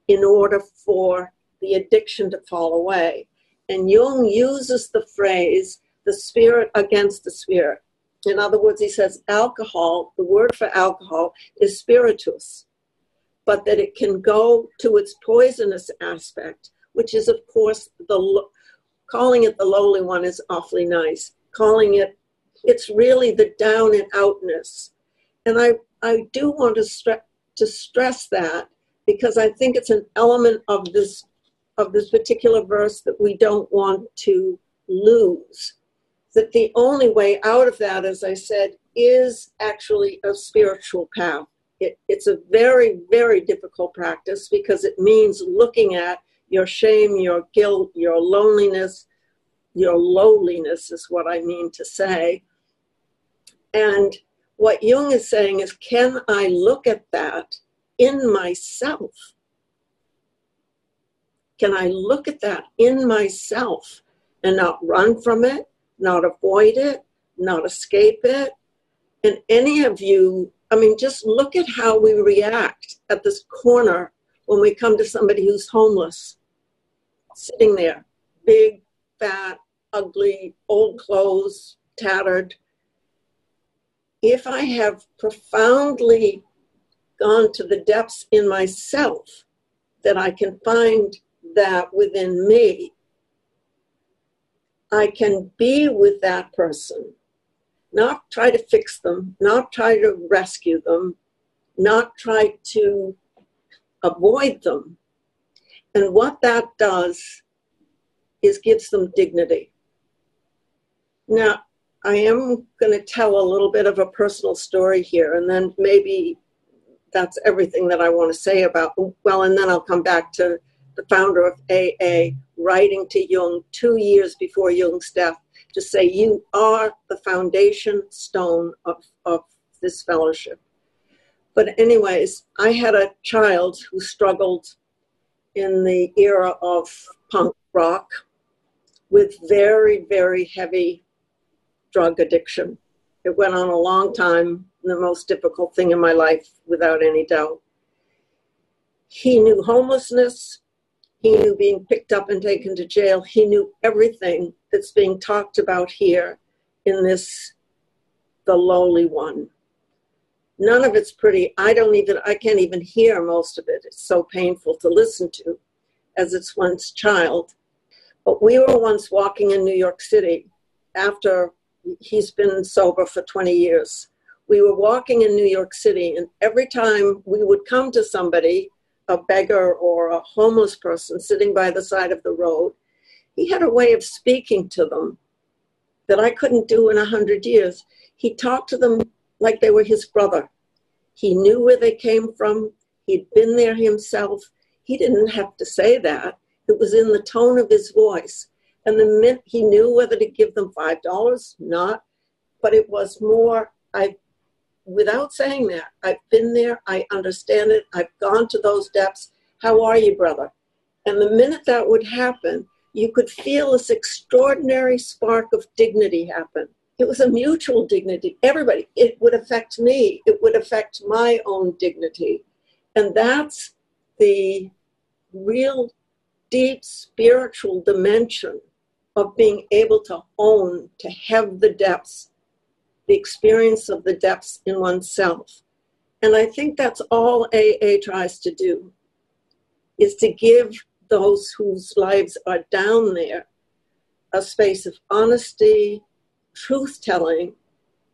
in order for the addiction to fall away. And Jung uses the phrase, the spirit against the spirit. In other words, he says alcohol, the word for alcohol is spiritus, but that it can go to its poisonous aspect, which is, of course, the calling it the lowly one is awfully nice. Calling it, it's really the down and outness. And I, I do want to, stre- to stress that because I think it's an element of this of this particular verse that we don't want to lose that the only way out of that, as I said, is actually a spiritual path. It, it's a very, very difficult practice because it means looking at your shame, your guilt, your loneliness, your lowliness, is what I mean to say. And what Jung is saying is, can I look at that in myself? Can I look at that in myself and not run from it, not avoid it, not escape it. And any of you, I mean, just look at how we react at this corner when we come to somebody who's homeless, sitting there, big, fat, ugly, old clothes, tattered. If I have profoundly gone to the depths in myself, that I can find that within me I can be with that person, not try to fix them, not try to rescue them, not try to avoid them. And what that does is gives them dignity. Now, I am going to tell a little bit of a personal story here, and then maybe that's everything that I want to say about. Well, and then I'll come back to the founder of AA, writing to Jung two years before Jung's death to say, You are the foundation stone of, of this fellowship. But, anyways, I had a child who struggled in the era of punk rock with very, very heavy drug addiction. It went on a long time, the most difficult thing in my life, without any doubt. He knew homelessness, he knew being picked up and taken to jail. He knew everything that's being talked about here in this, the lowly one. None of it's pretty. I don't even, I can't even hear most of it. It's so painful to listen to as it's one's child. But we were once walking in New York City after he's been sober for 20 years. We were walking in New York City, and every time we would come to somebody a beggar or a homeless person sitting by the side of the road, he had a way of speaking to them that I couldn't do in a hundred years. He talked to them like they were his brother. He knew where they came from. He'd been there himself. He didn't have to say that. It was in the tone of his voice. And the minute he knew whether to give them $5, not, but it was more, I, without saying that, I've been there, I understand it, I've gone to those depths. How are you, brother? And the minute that would happen, you could feel this extraordinary spark of dignity happen. It was a mutual dignity. Everybody, it would affect me, it would affect my own dignity. And that's the real deep spiritual dimension of being able to own, to have the depths, the experience of the depths in oneself. And I think that's all AA tries to do, is to give those whose lives are down there a space of honesty, truth telling,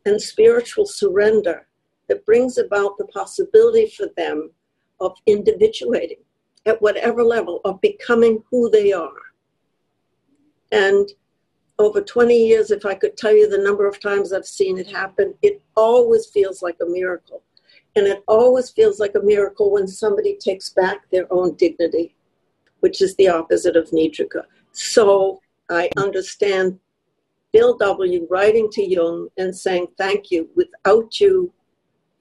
and spiritual surrender that brings about the possibility for them of individuating at whatever level, of becoming who they are. And over 20 years, if I could tell you the number of times I've seen it happen, it always feels like a miracle. And it always feels like a miracle when somebody takes back their own dignity, which is the opposite of Niedriger. So I understand Bill W. writing to Jung and saying, Thank you. Without you,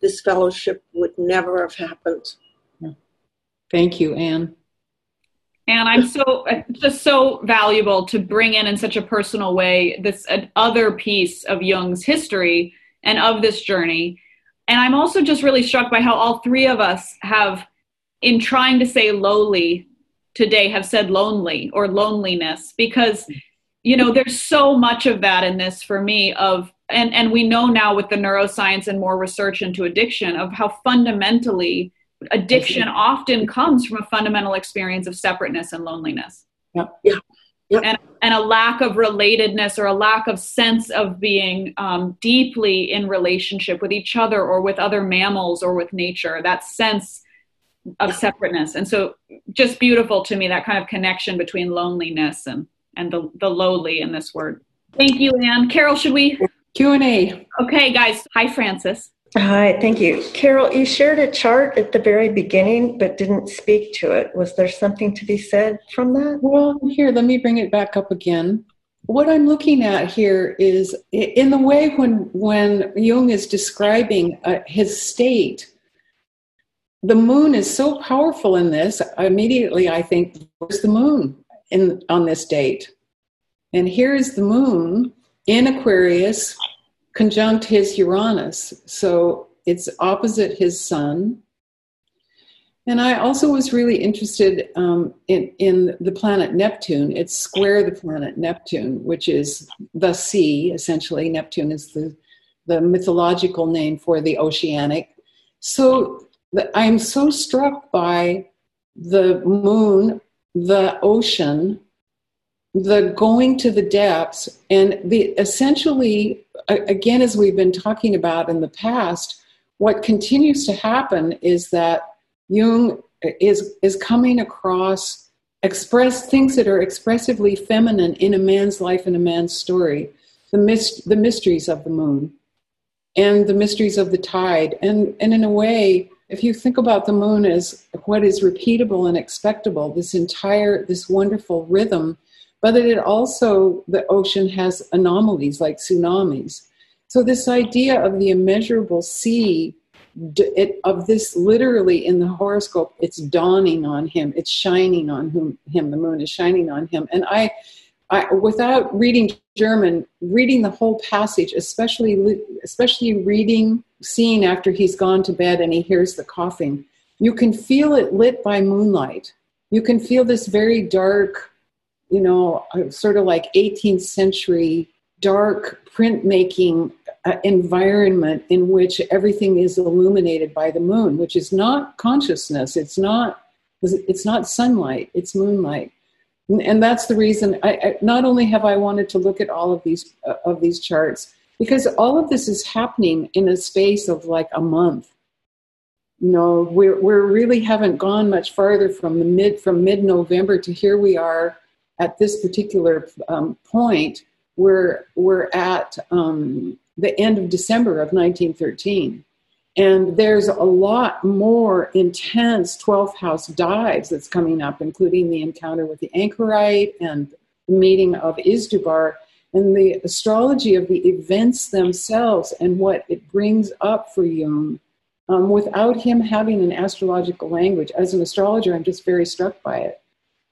this fellowship would never have happened. Thank you, Anne. And I'm so uh, just so valuable to bring in in such a personal way this uh, other piece of Jung's history and of this journey. And I'm also just really struck by how all three of us have, in trying to say lowly today, have said lonely or loneliness because you know there's so much of that in this for me of and and we know now with the neuroscience and more research into addiction of how fundamentally addiction often comes from a fundamental experience of separateness and loneliness. Yeah. Yeah. Yep. And, and a lack of relatedness or a lack of sense of being um, deeply in relationship with each other or with other mammals or with nature, that sense of separateness. And so just beautiful to me, that kind of connection between loneliness and, and the, the lowly in this word. Thank you, Anne. Carol, should we? Q&A. Okay, guys. Hi, Frances. Hi, thank you. Carol, you shared a chart at the very beginning but didn't speak to it. Was there something to be said from that? Well, here, let me bring it back up again. What I'm looking at here is in the way when, when Jung is describing uh, his state, the moon is so powerful in this. Immediately, I think, where's the moon in, on this date? And here is the moon in Aquarius conjunct his Uranus. So it's opposite his sun. And I also was really interested um, in, in the planet Neptune. It's square the planet Neptune, which is the sea, essentially. Neptune is the, the mythological name for the oceanic. So I'm so struck by the moon, the ocean, the going to the depths, and the essentially again, as we've been talking about in the past, what continues to happen is that Jung is, is coming across express things that are expressively feminine in a man's life and a man's story. The, myst- the mysteries of the moon and the mysteries of the tide. And, and in a way if you think about the moon as what is repeatable and expectable this entire this wonderful rhythm but that it also, the ocean has anomalies like tsunamis. So, this idea of the immeasurable sea, it, of this literally in the horoscope, it's dawning on him, it's shining on him, him, the moon is shining on him. And I, I, without reading German, reading the whole passage, especially especially reading, seeing after he's gone to bed and he hears the coughing, you can feel it lit by moonlight. You can feel this very dark, you know, sort of like 18th century dark printmaking uh, environment in which everything is illuminated by the moon, which is not consciousness. It's not. It's not sunlight. It's moonlight, and, that's the reason. I, I, not only have I wanted to look at all of these uh, of these charts because all of this is happening in a space of like a month. You know, we we really haven't gone much farther from the mid from mid November to here we are at this particular um, point, we're, we're at um, the end of December of 1913. And there's a lot more intense 12th house dives that's coming up, including the encounter with the anchorite and the meeting of Izdubar and the astrology of the events themselves and what it brings up for Jung um, without him having an astrological language. As an astrologer, I'm just very struck by it.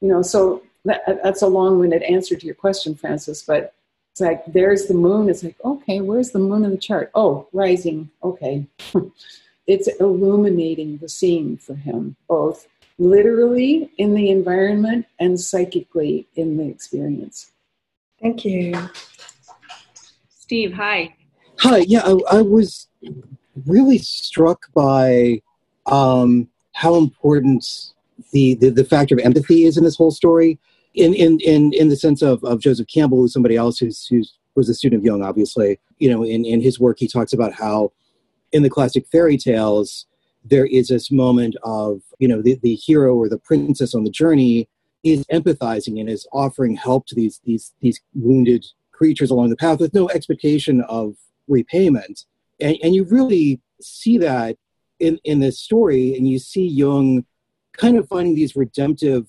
You know, so that, that's a long-winded answer to your question, Francis, But it's like there's the moon. It's like okay, where's the moon in the chart? Oh, rising. Okay, [LAUGHS] it's illuminating the scene for him, both literally in the environment and psychically in the experience. Thank you. Steve, hi. Hi, yeah, I, I was really struck by um, how important the, the, the factor of empathy is in this whole story. In in in in the sense of, of Joseph Campbell, who's somebody else who's who's was a student of Jung, obviously. You know, in, in his work he talks about how in the classic fairy tales, there is this moment of, you know, the, the hero or the princess on the journey is empathizing and is offering help to these these these wounded creatures along the path with no expectation of repayment and, and you really see that in in this story and you see Jung kind of finding these redemptive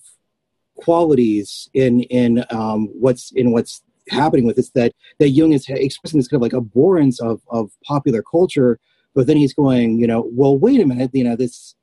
qualities in in um, what's in what's happening with this that that Jung is expressing this kind of like abhorrence of of popular culture but then he's going you know well wait a minute you know this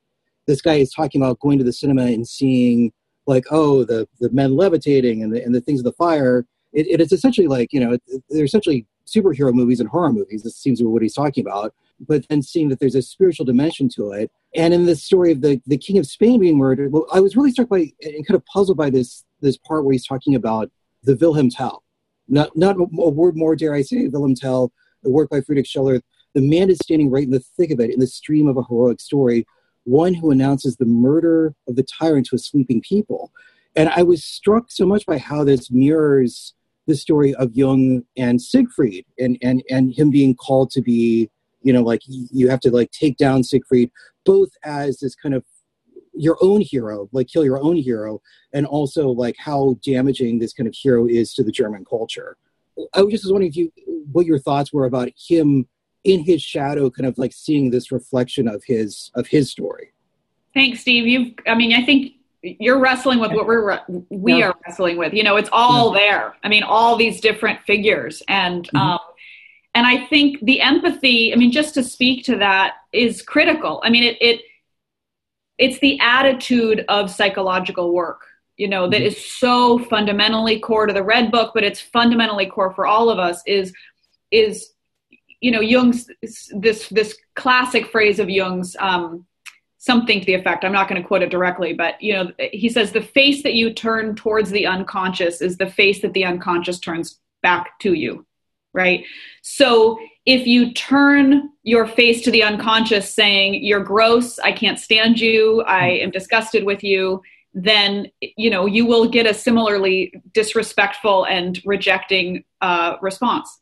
this guy is talking about going to the cinema and seeing like oh the the men levitating and the, and the things of the fire. It, it is essentially like you know they're essentially superhero movies and horror movies. This seems to be what he's talking about. But then seeing that there's a spiritual dimension to it. And in the story of the, the King of Spain being murdered, well, I was really struck by and kind of puzzled by this this part where he's talking about the Wilhelm Tell. Not not a word more, dare I say, Wilhelm Tell, the work by Friedrich Schiller. The man is standing right in the thick of it, in the stream of a heroic story, one who announces the murder of the tyrant to a sleeping people. And I was struck so much by how this mirrors the story of Jung and Siegfried and, and, and him being called to be, you know, like you have to like take down Siegfried, both as this kind of your own hero, like kill your own hero, and also like how damaging this kind of hero is to the German culture. I was just wondering if you, what your thoughts were about him in his shadow, kind of like seeing this reflection of his of his story. Thanks, Steve. You've, I mean, I think you're wrestling with what we're we yeah. are wrestling with you know it's all yeah. there i mean all these different figures and mm-hmm. um and i think the empathy i mean just to speak to that is critical i mean it it it's the attitude of psychological work you know that mm-hmm. is so fundamentally core to the red book but it's fundamentally core for all of us is is you know jung's this this classic phrase of jung's um something to the effect i'm not going to quote it directly but you know he says the face that you turn towards the unconscious is the face that the unconscious turns back to you right? So if you turn your face to the unconscious saying you're gross i can't stand you i am disgusted with you then you know you will get a similarly disrespectful and rejecting uh, response.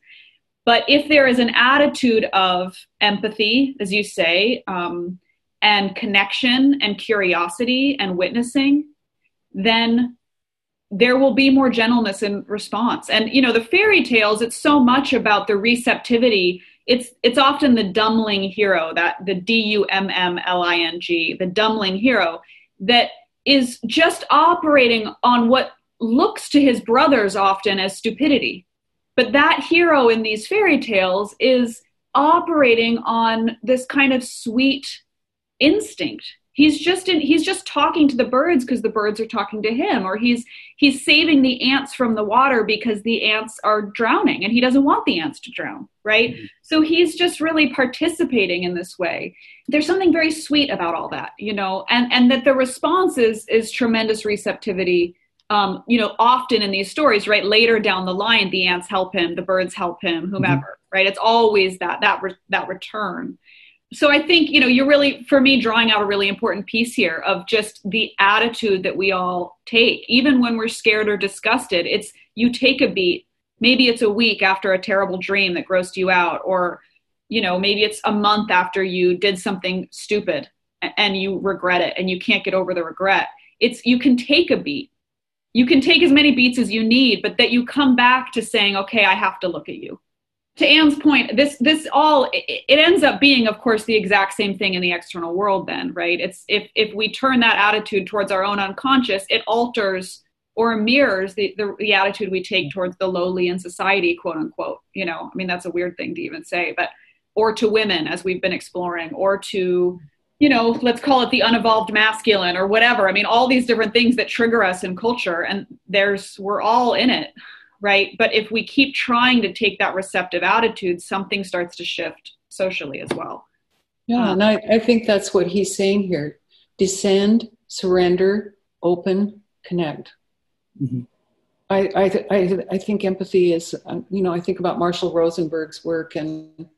But if there is an attitude of empathy as you say um, and connection and curiosity and witnessing, then there will be more gentleness in response. And you know, the fairy tales, it's so much about the receptivity. It's it's often the dummling hero, that the D U M M L I N G, the dummling hero that is just operating on what looks to his brothers often as stupidity. But that hero in these fairy tales is operating on this kind of sweet instinct. He's just in he's just talking to the birds because the birds are talking to him or he's he's saving the ants from the water because the ants are drowning and he doesn't want the ants to drown right? Mm-hmm. so he's just really participating in this way. There's something very sweet about all that you know and and that the response is is tremendous receptivity um, you know often in these stories right? Later down the line the ants help him the birds help him whomever mm-hmm. right? It's always that that re- that return so I think, you know, you're really, for me, drawing out a really important piece here of just the attitude that we all take. Even when we're scared or disgusted, it's you take a beat. Maybe it's a week after a terrible dream that grossed you out, or, you know, maybe it's a month after you did something stupid and you regret it and you can't get over the regret. It's you can take a beat. You can take as many beats as you need, but that you come back to saying, okay, I have to look at you to Anne's point, this this all it, it, ends up being, of course, the exact same thing in the external world. Then, right? It's if if we turn that attitude towards our own unconscious, it alters or mirrors the, the, the attitude we take mm-hmm. towards the lowly in society, quote unquote. You know, I mean, that's a weird thing to even say, but or to women, as we've been exploring, or to you know, let's call it the unevolved masculine or whatever. I mean, all these different things that trigger us in culture, and there's we're all in it right? But if we keep trying to take that receptive attitude, something starts to shift socially as well. Yeah, um, and I, I think that's what he's saying here descend, surrender, open, connect. Mm-hmm. I, I, I, I think empathy is, uh, you know, I think about Marshall Rosenberg's work and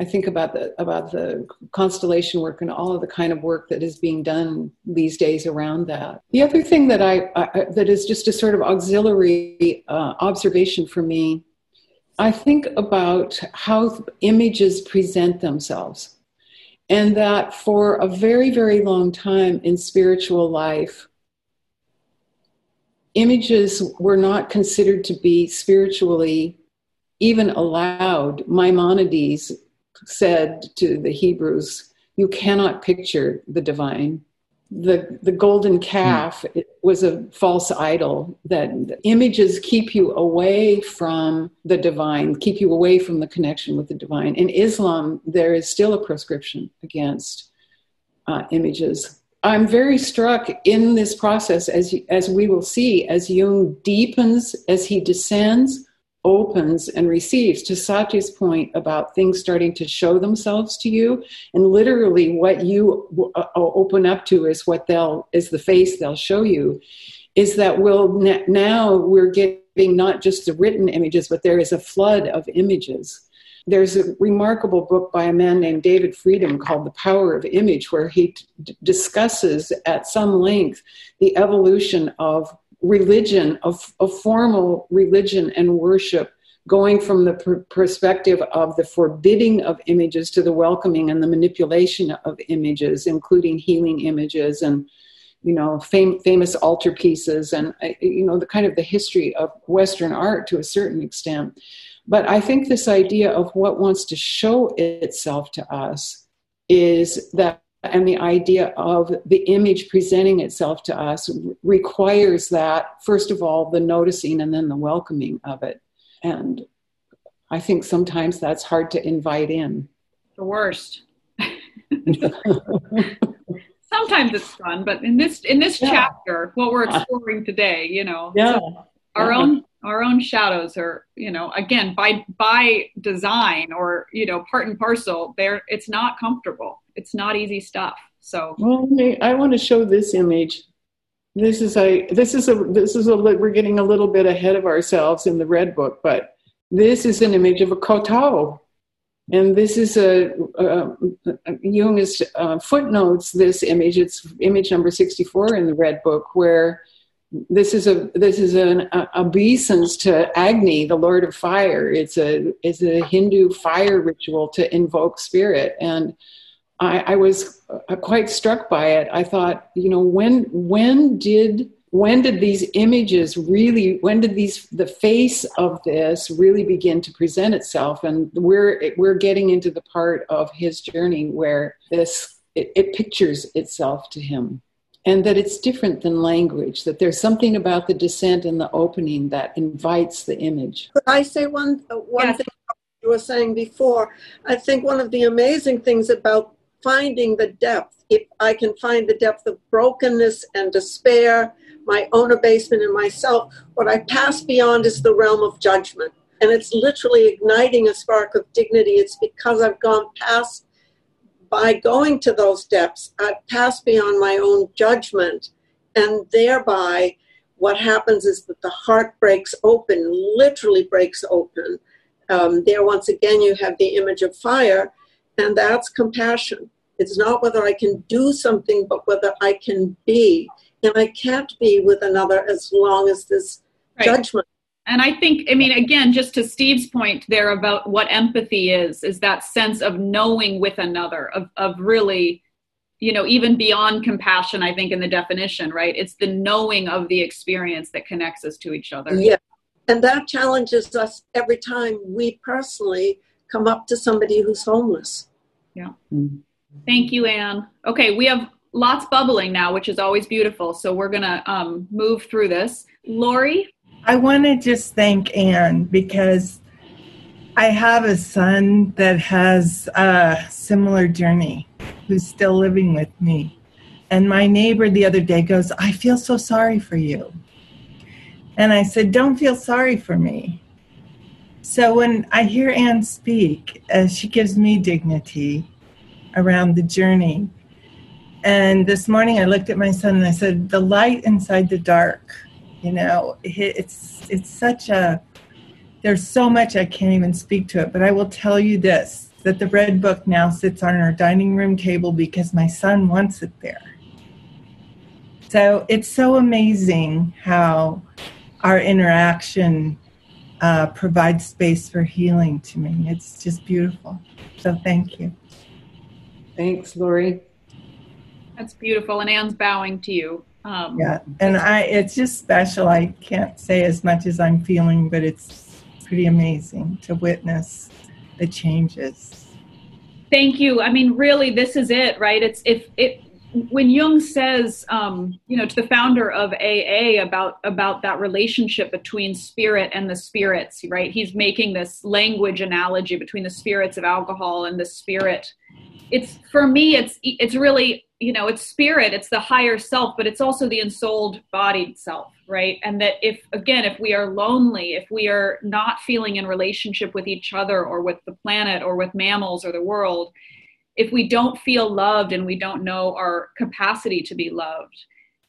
I think about the about the constellation work and all of the kind of work that is being done these days around that. The other thing that I, I that is just a sort of auxiliary uh, observation for me, I think about how images present themselves, and that for a very very long time in spiritual life, images were not considered to be spiritually even allowed. Maimonides said to the Hebrews, You cannot picture the divine. The, the golden calf mm. was a false idol that images keep you away from the divine, keep you away from the connection with the divine. In Islam, there is still a proscription against uh, images. I'm very struck in this process, as, as we will see, as Jung deepens, as he descends, opens and receives to Satya's point about things starting to show themselves to you. And literally what you uh, uh, open up to is what they'll is the face they'll show you. Is that we'll now we're getting not just the written images but there is a flood of images. There's a remarkable book by a man named David Freedberg called The Power of Image, where he discusses at some length the evolution of religion, of, of formal religion and worship, going from the pr- perspective of the forbidding of images to the welcoming and the manipulation of images, including healing images and you know fam- famous altarpieces and uh, you know the kind of the history of Western art to a certain extent. But I think this idea of what wants to show itself to us is that and the idea of the image presenting itself to us requires that first of all the noticing and then the welcoming of it and i think sometimes that's hard to invite in the worst [LAUGHS] sometimes it's fun but in this in this yeah. chapter what we're exploring today you know yeah. our yeah. own our own shadows are you know again by by design or you know part and parcel there it's not comfortable it's not easy stuff so well i want to show this image this is a this is a this is a we're getting a little bit ahead of ourselves in the red book but this is an image of a koto and this is a, a, a uh, footnotes this image. It's image number 64 in the Red Book, where this is a this is an obeisance to Agni, the Lord of Fire. It's a it's a Hindu fire ritual to invoke spirit, and I, I was uh, quite struck by it. I thought, you know, when when did when did these images really when did these the face of this really begin to present itself and we're we're getting into the part of his journey where this it, it pictures itself to him and that it's different than language, that there's something about the descent and the opening that invites the image. Could I say one, uh, one yes. thing you were saying before? I think one of the amazing things about finding the depth, if I can find the depth of brokenness and despair, my own abasement in myself, what I pass beyond is the realm of judgment. And it's literally igniting a spark of dignity. It's because I've gone past by going to those depths, I've passed beyond my own judgment, and thereby, what happens is that the heart breaks open, literally breaks open. Um, there, once again, you have the image of fire, and that's compassion. It's not whether I can do something, but whether I can be. And I can't be with another as long as this right. judgment and I think, I mean, again, just to Steve's point there about what empathy is, is that sense of knowing with another, of, of really, you know, even beyond compassion, I think, in the definition, right? It's the knowing of the experience that connects us to each other. Yeah. And that challenges us every time we personally come up to somebody who's homeless. Yeah. Mm. Thank you, Anne. Okay, we have lots bubbling now, which is always beautiful. So we're going to um, move through this. Lori? I want to just thank Anne because I have a son that has a similar journey who's still living with me. And my neighbor the other day goes, I feel so sorry for you. And I said, Don't feel sorry for me. So when I hear Anne speak, uh, she gives me dignity around the journey. And this morning I looked at my son and I said, The light inside the dark, you know, it's, it's such a, there's so much I can't even speak to it, but I will tell you this that the red book now sits on our dining room table because my son wants it there. So it's so amazing how our interaction uh, provides space for healing to me. It's just beautiful. So thank you. Thanks, Lori. That's beautiful. And Anne's bowing to you. Um, yeah, and I it's just special. I can't say as much as I'm feeling, but it's pretty amazing to witness the changes. Thank you. I mean, really, this is it, right? It's if it when Jung says, um, you know, to the founder of AA about about that relationship between spirit and the spirits, right? He's making this language analogy between the spirits of alcohol and the spirit. It's for me, it's it's really you know it's spirit it's the higher self but it's also the ensouled bodied self right and that if again if we are lonely if we are not feeling in relationship with each other or with the planet or with mammals or the world if we don't feel loved and we don't know our capacity to be loved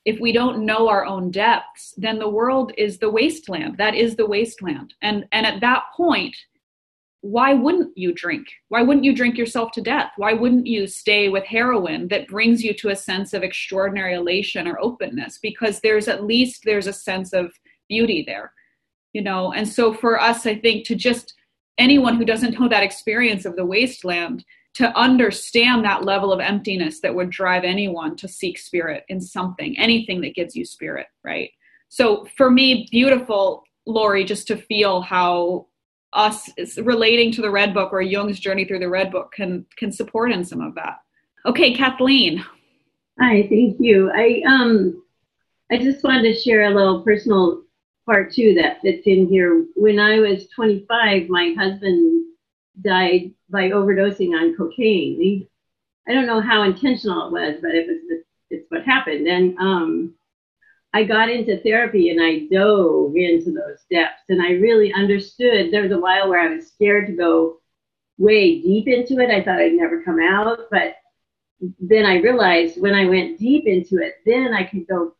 if we don't know our own depths then the world is the wasteland that is the wasteland and and at that point why wouldn't you drink? Why wouldn't you drink yourself to death? Why wouldn't you stay with heroin that brings you to a sense of extraordinary elation or openness? Because there's at least there's a sense of beauty there, you know. And so for us, I think to just anyone who doesn't know that experience of the wasteland to understand that level of emptiness that would drive anyone to seek spirit in something, anything that gives you spirit, right? So for me, beautiful, Lori, just to feel how us relating to the red book or jung's journey through the red book can can support in some of that. Okay kathleen. Hi thank you. I um i just wanted to share a little personal part too that fits in here when i was 25 my husband died by overdosing on cocaine he, i don't know how intentional it was but it was it's what happened and um I got into therapy and I dove into those depths and I really understood. There was a while where I was scared to go way deep into it. I thought I'd never come out, but then I realized when I went deep into it, then I could go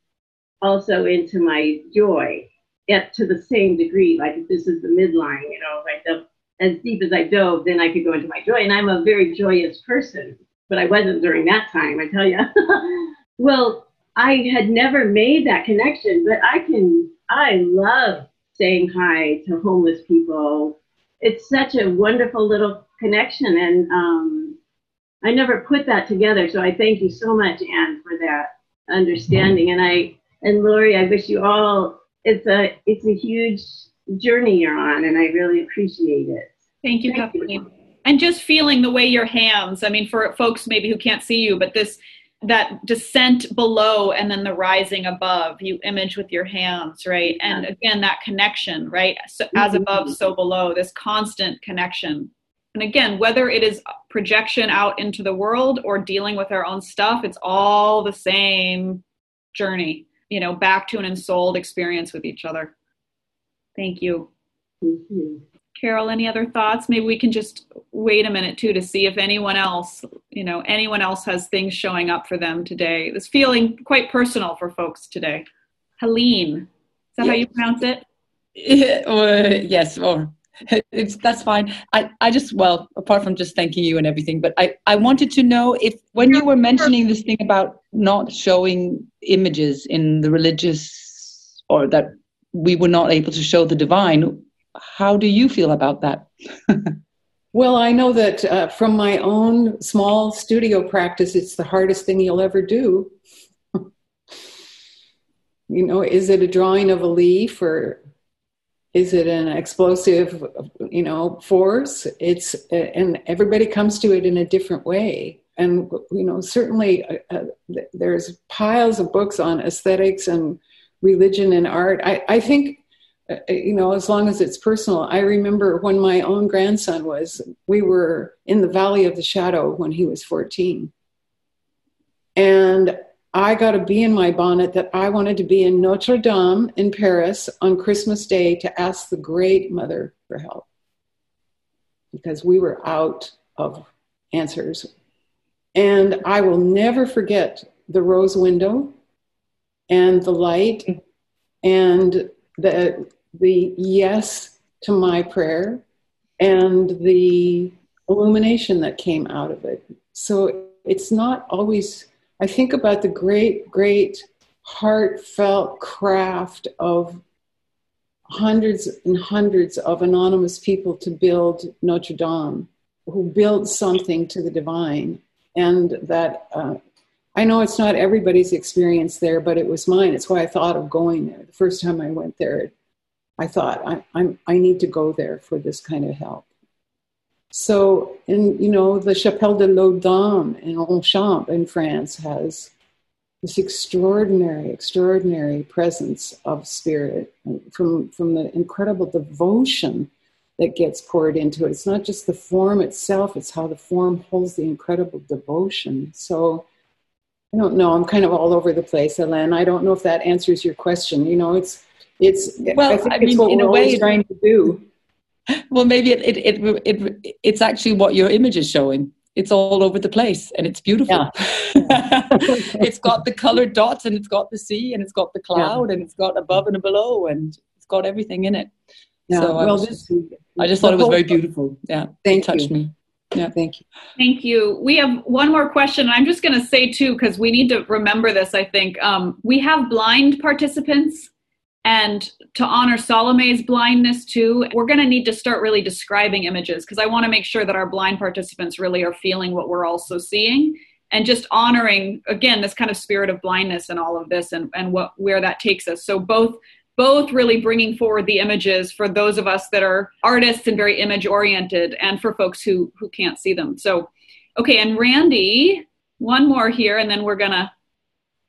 also into my joy at to the same degree. Like this is the midline, you know, like the, as deep as I dove, then I could go into my joy. And I'm a very joyous person, but I wasn't during that time, I tell you. [LAUGHS] well, I had never made that connection, but I can, I love saying hi to homeless people. It's such a wonderful little connection. And um, I never put that together. So I thank you so much, Anne, for that understanding. And I, and Lori, I wish you all, it's a, it's a huge journey you're on and I really appreciate it. Thank you, thank Kathleen. You. And just feeling the way your hands, I mean, for folks maybe who can't see you, but this, that descent below and then the rising above you image with your hands right and again that connection right so as mm-hmm. above so below this constant connection and again whether it is projection out into the world or dealing with our own stuff it's all the same journey you know back to an ensouled experience with each other thank you, thank you. Carol, any other thoughts? Maybe we can just wait a minute too to see if anyone else, you know, anyone else has things showing up for them today. This feeling quite personal for folks today. Helene, is that how you pronounce it? [LAUGHS] Yeah, uh, yes, or [LAUGHS] it's that's fine. I, I just well, apart from just thanking you and everything, but I, I wanted to know if when you were mentioning this thing about not showing images in the religious or that we were not able to show the divine, how do you feel about that? [LAUGHS] well, I know that uh, from my own small studio practice, it's the hardest thing you'll ever do. [LAUGHS] you know, is it a drawing of a leaf or is it an explosive you know force it's and everybody comes to it in a different way and you know certainly uh, uh there's piles of books on aesthetics and religion and art. I, I think uh, you know as long as it's personal i remember when my own grandson was we were in the valley of the shadow when he was 14 and I got a bee in my bonnet that I wanted to be in Notre Dame in Paris on Christmas Day to ask the Great Mother for help. Because we were out of answers. And I will never forget the rose window and the light and the, the yes to my prayer and the illumination that came out of it. So it's not always I think about the great, great heartfelt craft of hundreds and hundreds of anonymous people to build Notre Dame, who built something to the divine. And that uh, I know it's not everybody's experience there, but it was mine. It's why I thought of going there. The first time I went there, I thought, I, I'm, I need to go there for this kind of help. So, in you know, the Chapelle de l'Eau in Ronchamp in France has this extraordinary, extraordinary presence of spirit from from the incredible devotion that gets poured into it. It's not just the form itself; it's how the form holds the incredible devotion. So, I don't know. I'm kind of all over the place, Elaine. I don't know if that answers your question. You know, it's it's. Well, I, think I it's mean, what in we're a way, trying to do well, maybe it, it, it, it, it's actually what your image is showing. It's all over the place and it's beautiful. Yeah. [LAUGHS] it's got the colored dots and it's got the sea and it's got the cloud yeah. and it's got above and below and it's got everything in it. Yeah. So well, I, this, just, I just thought it was very beautiful. Yeah. Thank it touched you. me. Yeah. Thank you. Thank you. We have one more question. I'm just going to say, too, because we need to remember this, I think. Um, we have blind participants and to honor Salome's blindness too, we're going to need to start really describing images because I want to make sure that our blind participants really are feeling what we're also seeing and just honoring again this kind of spirit of blindness and all of this and, and what where that takes us. So both both really bringing forward the images for those of us that are artists and very image oriented and for folks who who can't see them. So okay, and Randy, one more here and then we're to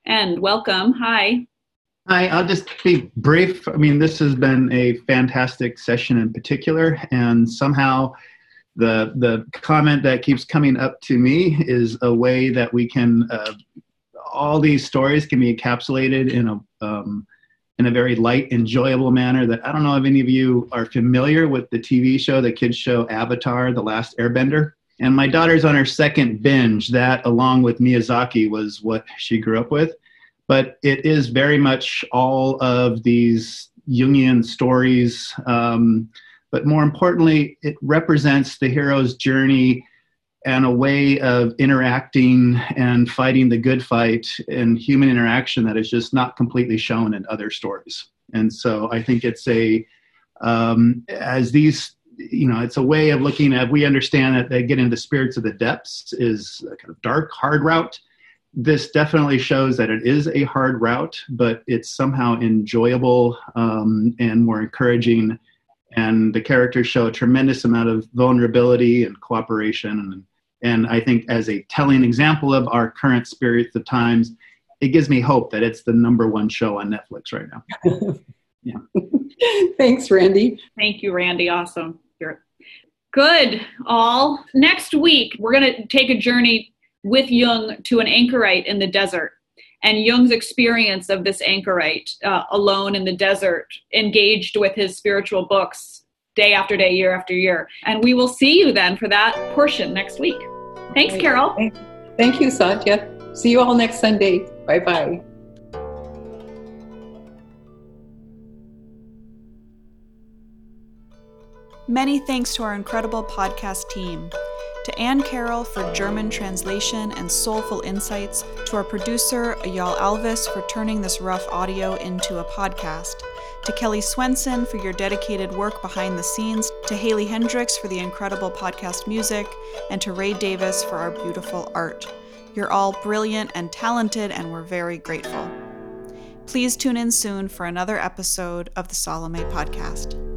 end. Welcome. Hi. Hi, I'll just be brief. I mean, this has been a fantastic session in particular, and somehow the the comment that keeps coming up to me is a way that we can uh, all these stories can be encapsulated in a um, in a very light, enjoyable manner. That I don't know if any of you are familiar with the TV show, the kids show Avatar: The Last Airbender. And my daughter's on her second binge. That, along with Miyazaki, was what she grew up with but it is very much all of these Jungian stories. Um, but more importantly, it represents the hero's journey and a way of interacting and fighting the good fight and human interaction that is just not completely shown in other stories. And so I think it's a, um, as these, you know, it's a way of looking at, we understand that they get into the spirits of the depths is a kind of dark, hard route this definitely shows that it is a hard route, but it's somehow enjoyable um, and more encouraging. And the characters show a tremendous amount of vulnerability and cooperation. And, and I think, as a telling example of our current spirits of times, it gives me hope that it's the number one show on Netflix right now. [LAUGHS] yeah. Thanks, Randy. Thank you, Randy. Awesome. You're good. All next week, we're going to take a journey with Jung to an anchorite in the desert. And Jung's experience of this anchorite uh, alone in the desert, engaged with his spiritual books day after day, year after year. And we will see you then for that portion next week. Thanks, Carol. Thank you, Satya. See you all next Sunday. Bye bye. Many thanks to our incredible podcast team to Anne Carroll for German translation and soulful insights, to our producer, Ayal Alvis, for turning this rough audio into a podcast, to Kelly Swenson for your dedicated work behind the scenes, to Haley Hendricks for the incredible podcast music, and to Ray Davis for our beautiful art. You're all brilliant and talented, and we're very grateful. Please tune in soon for another episode of the Salome Podcast.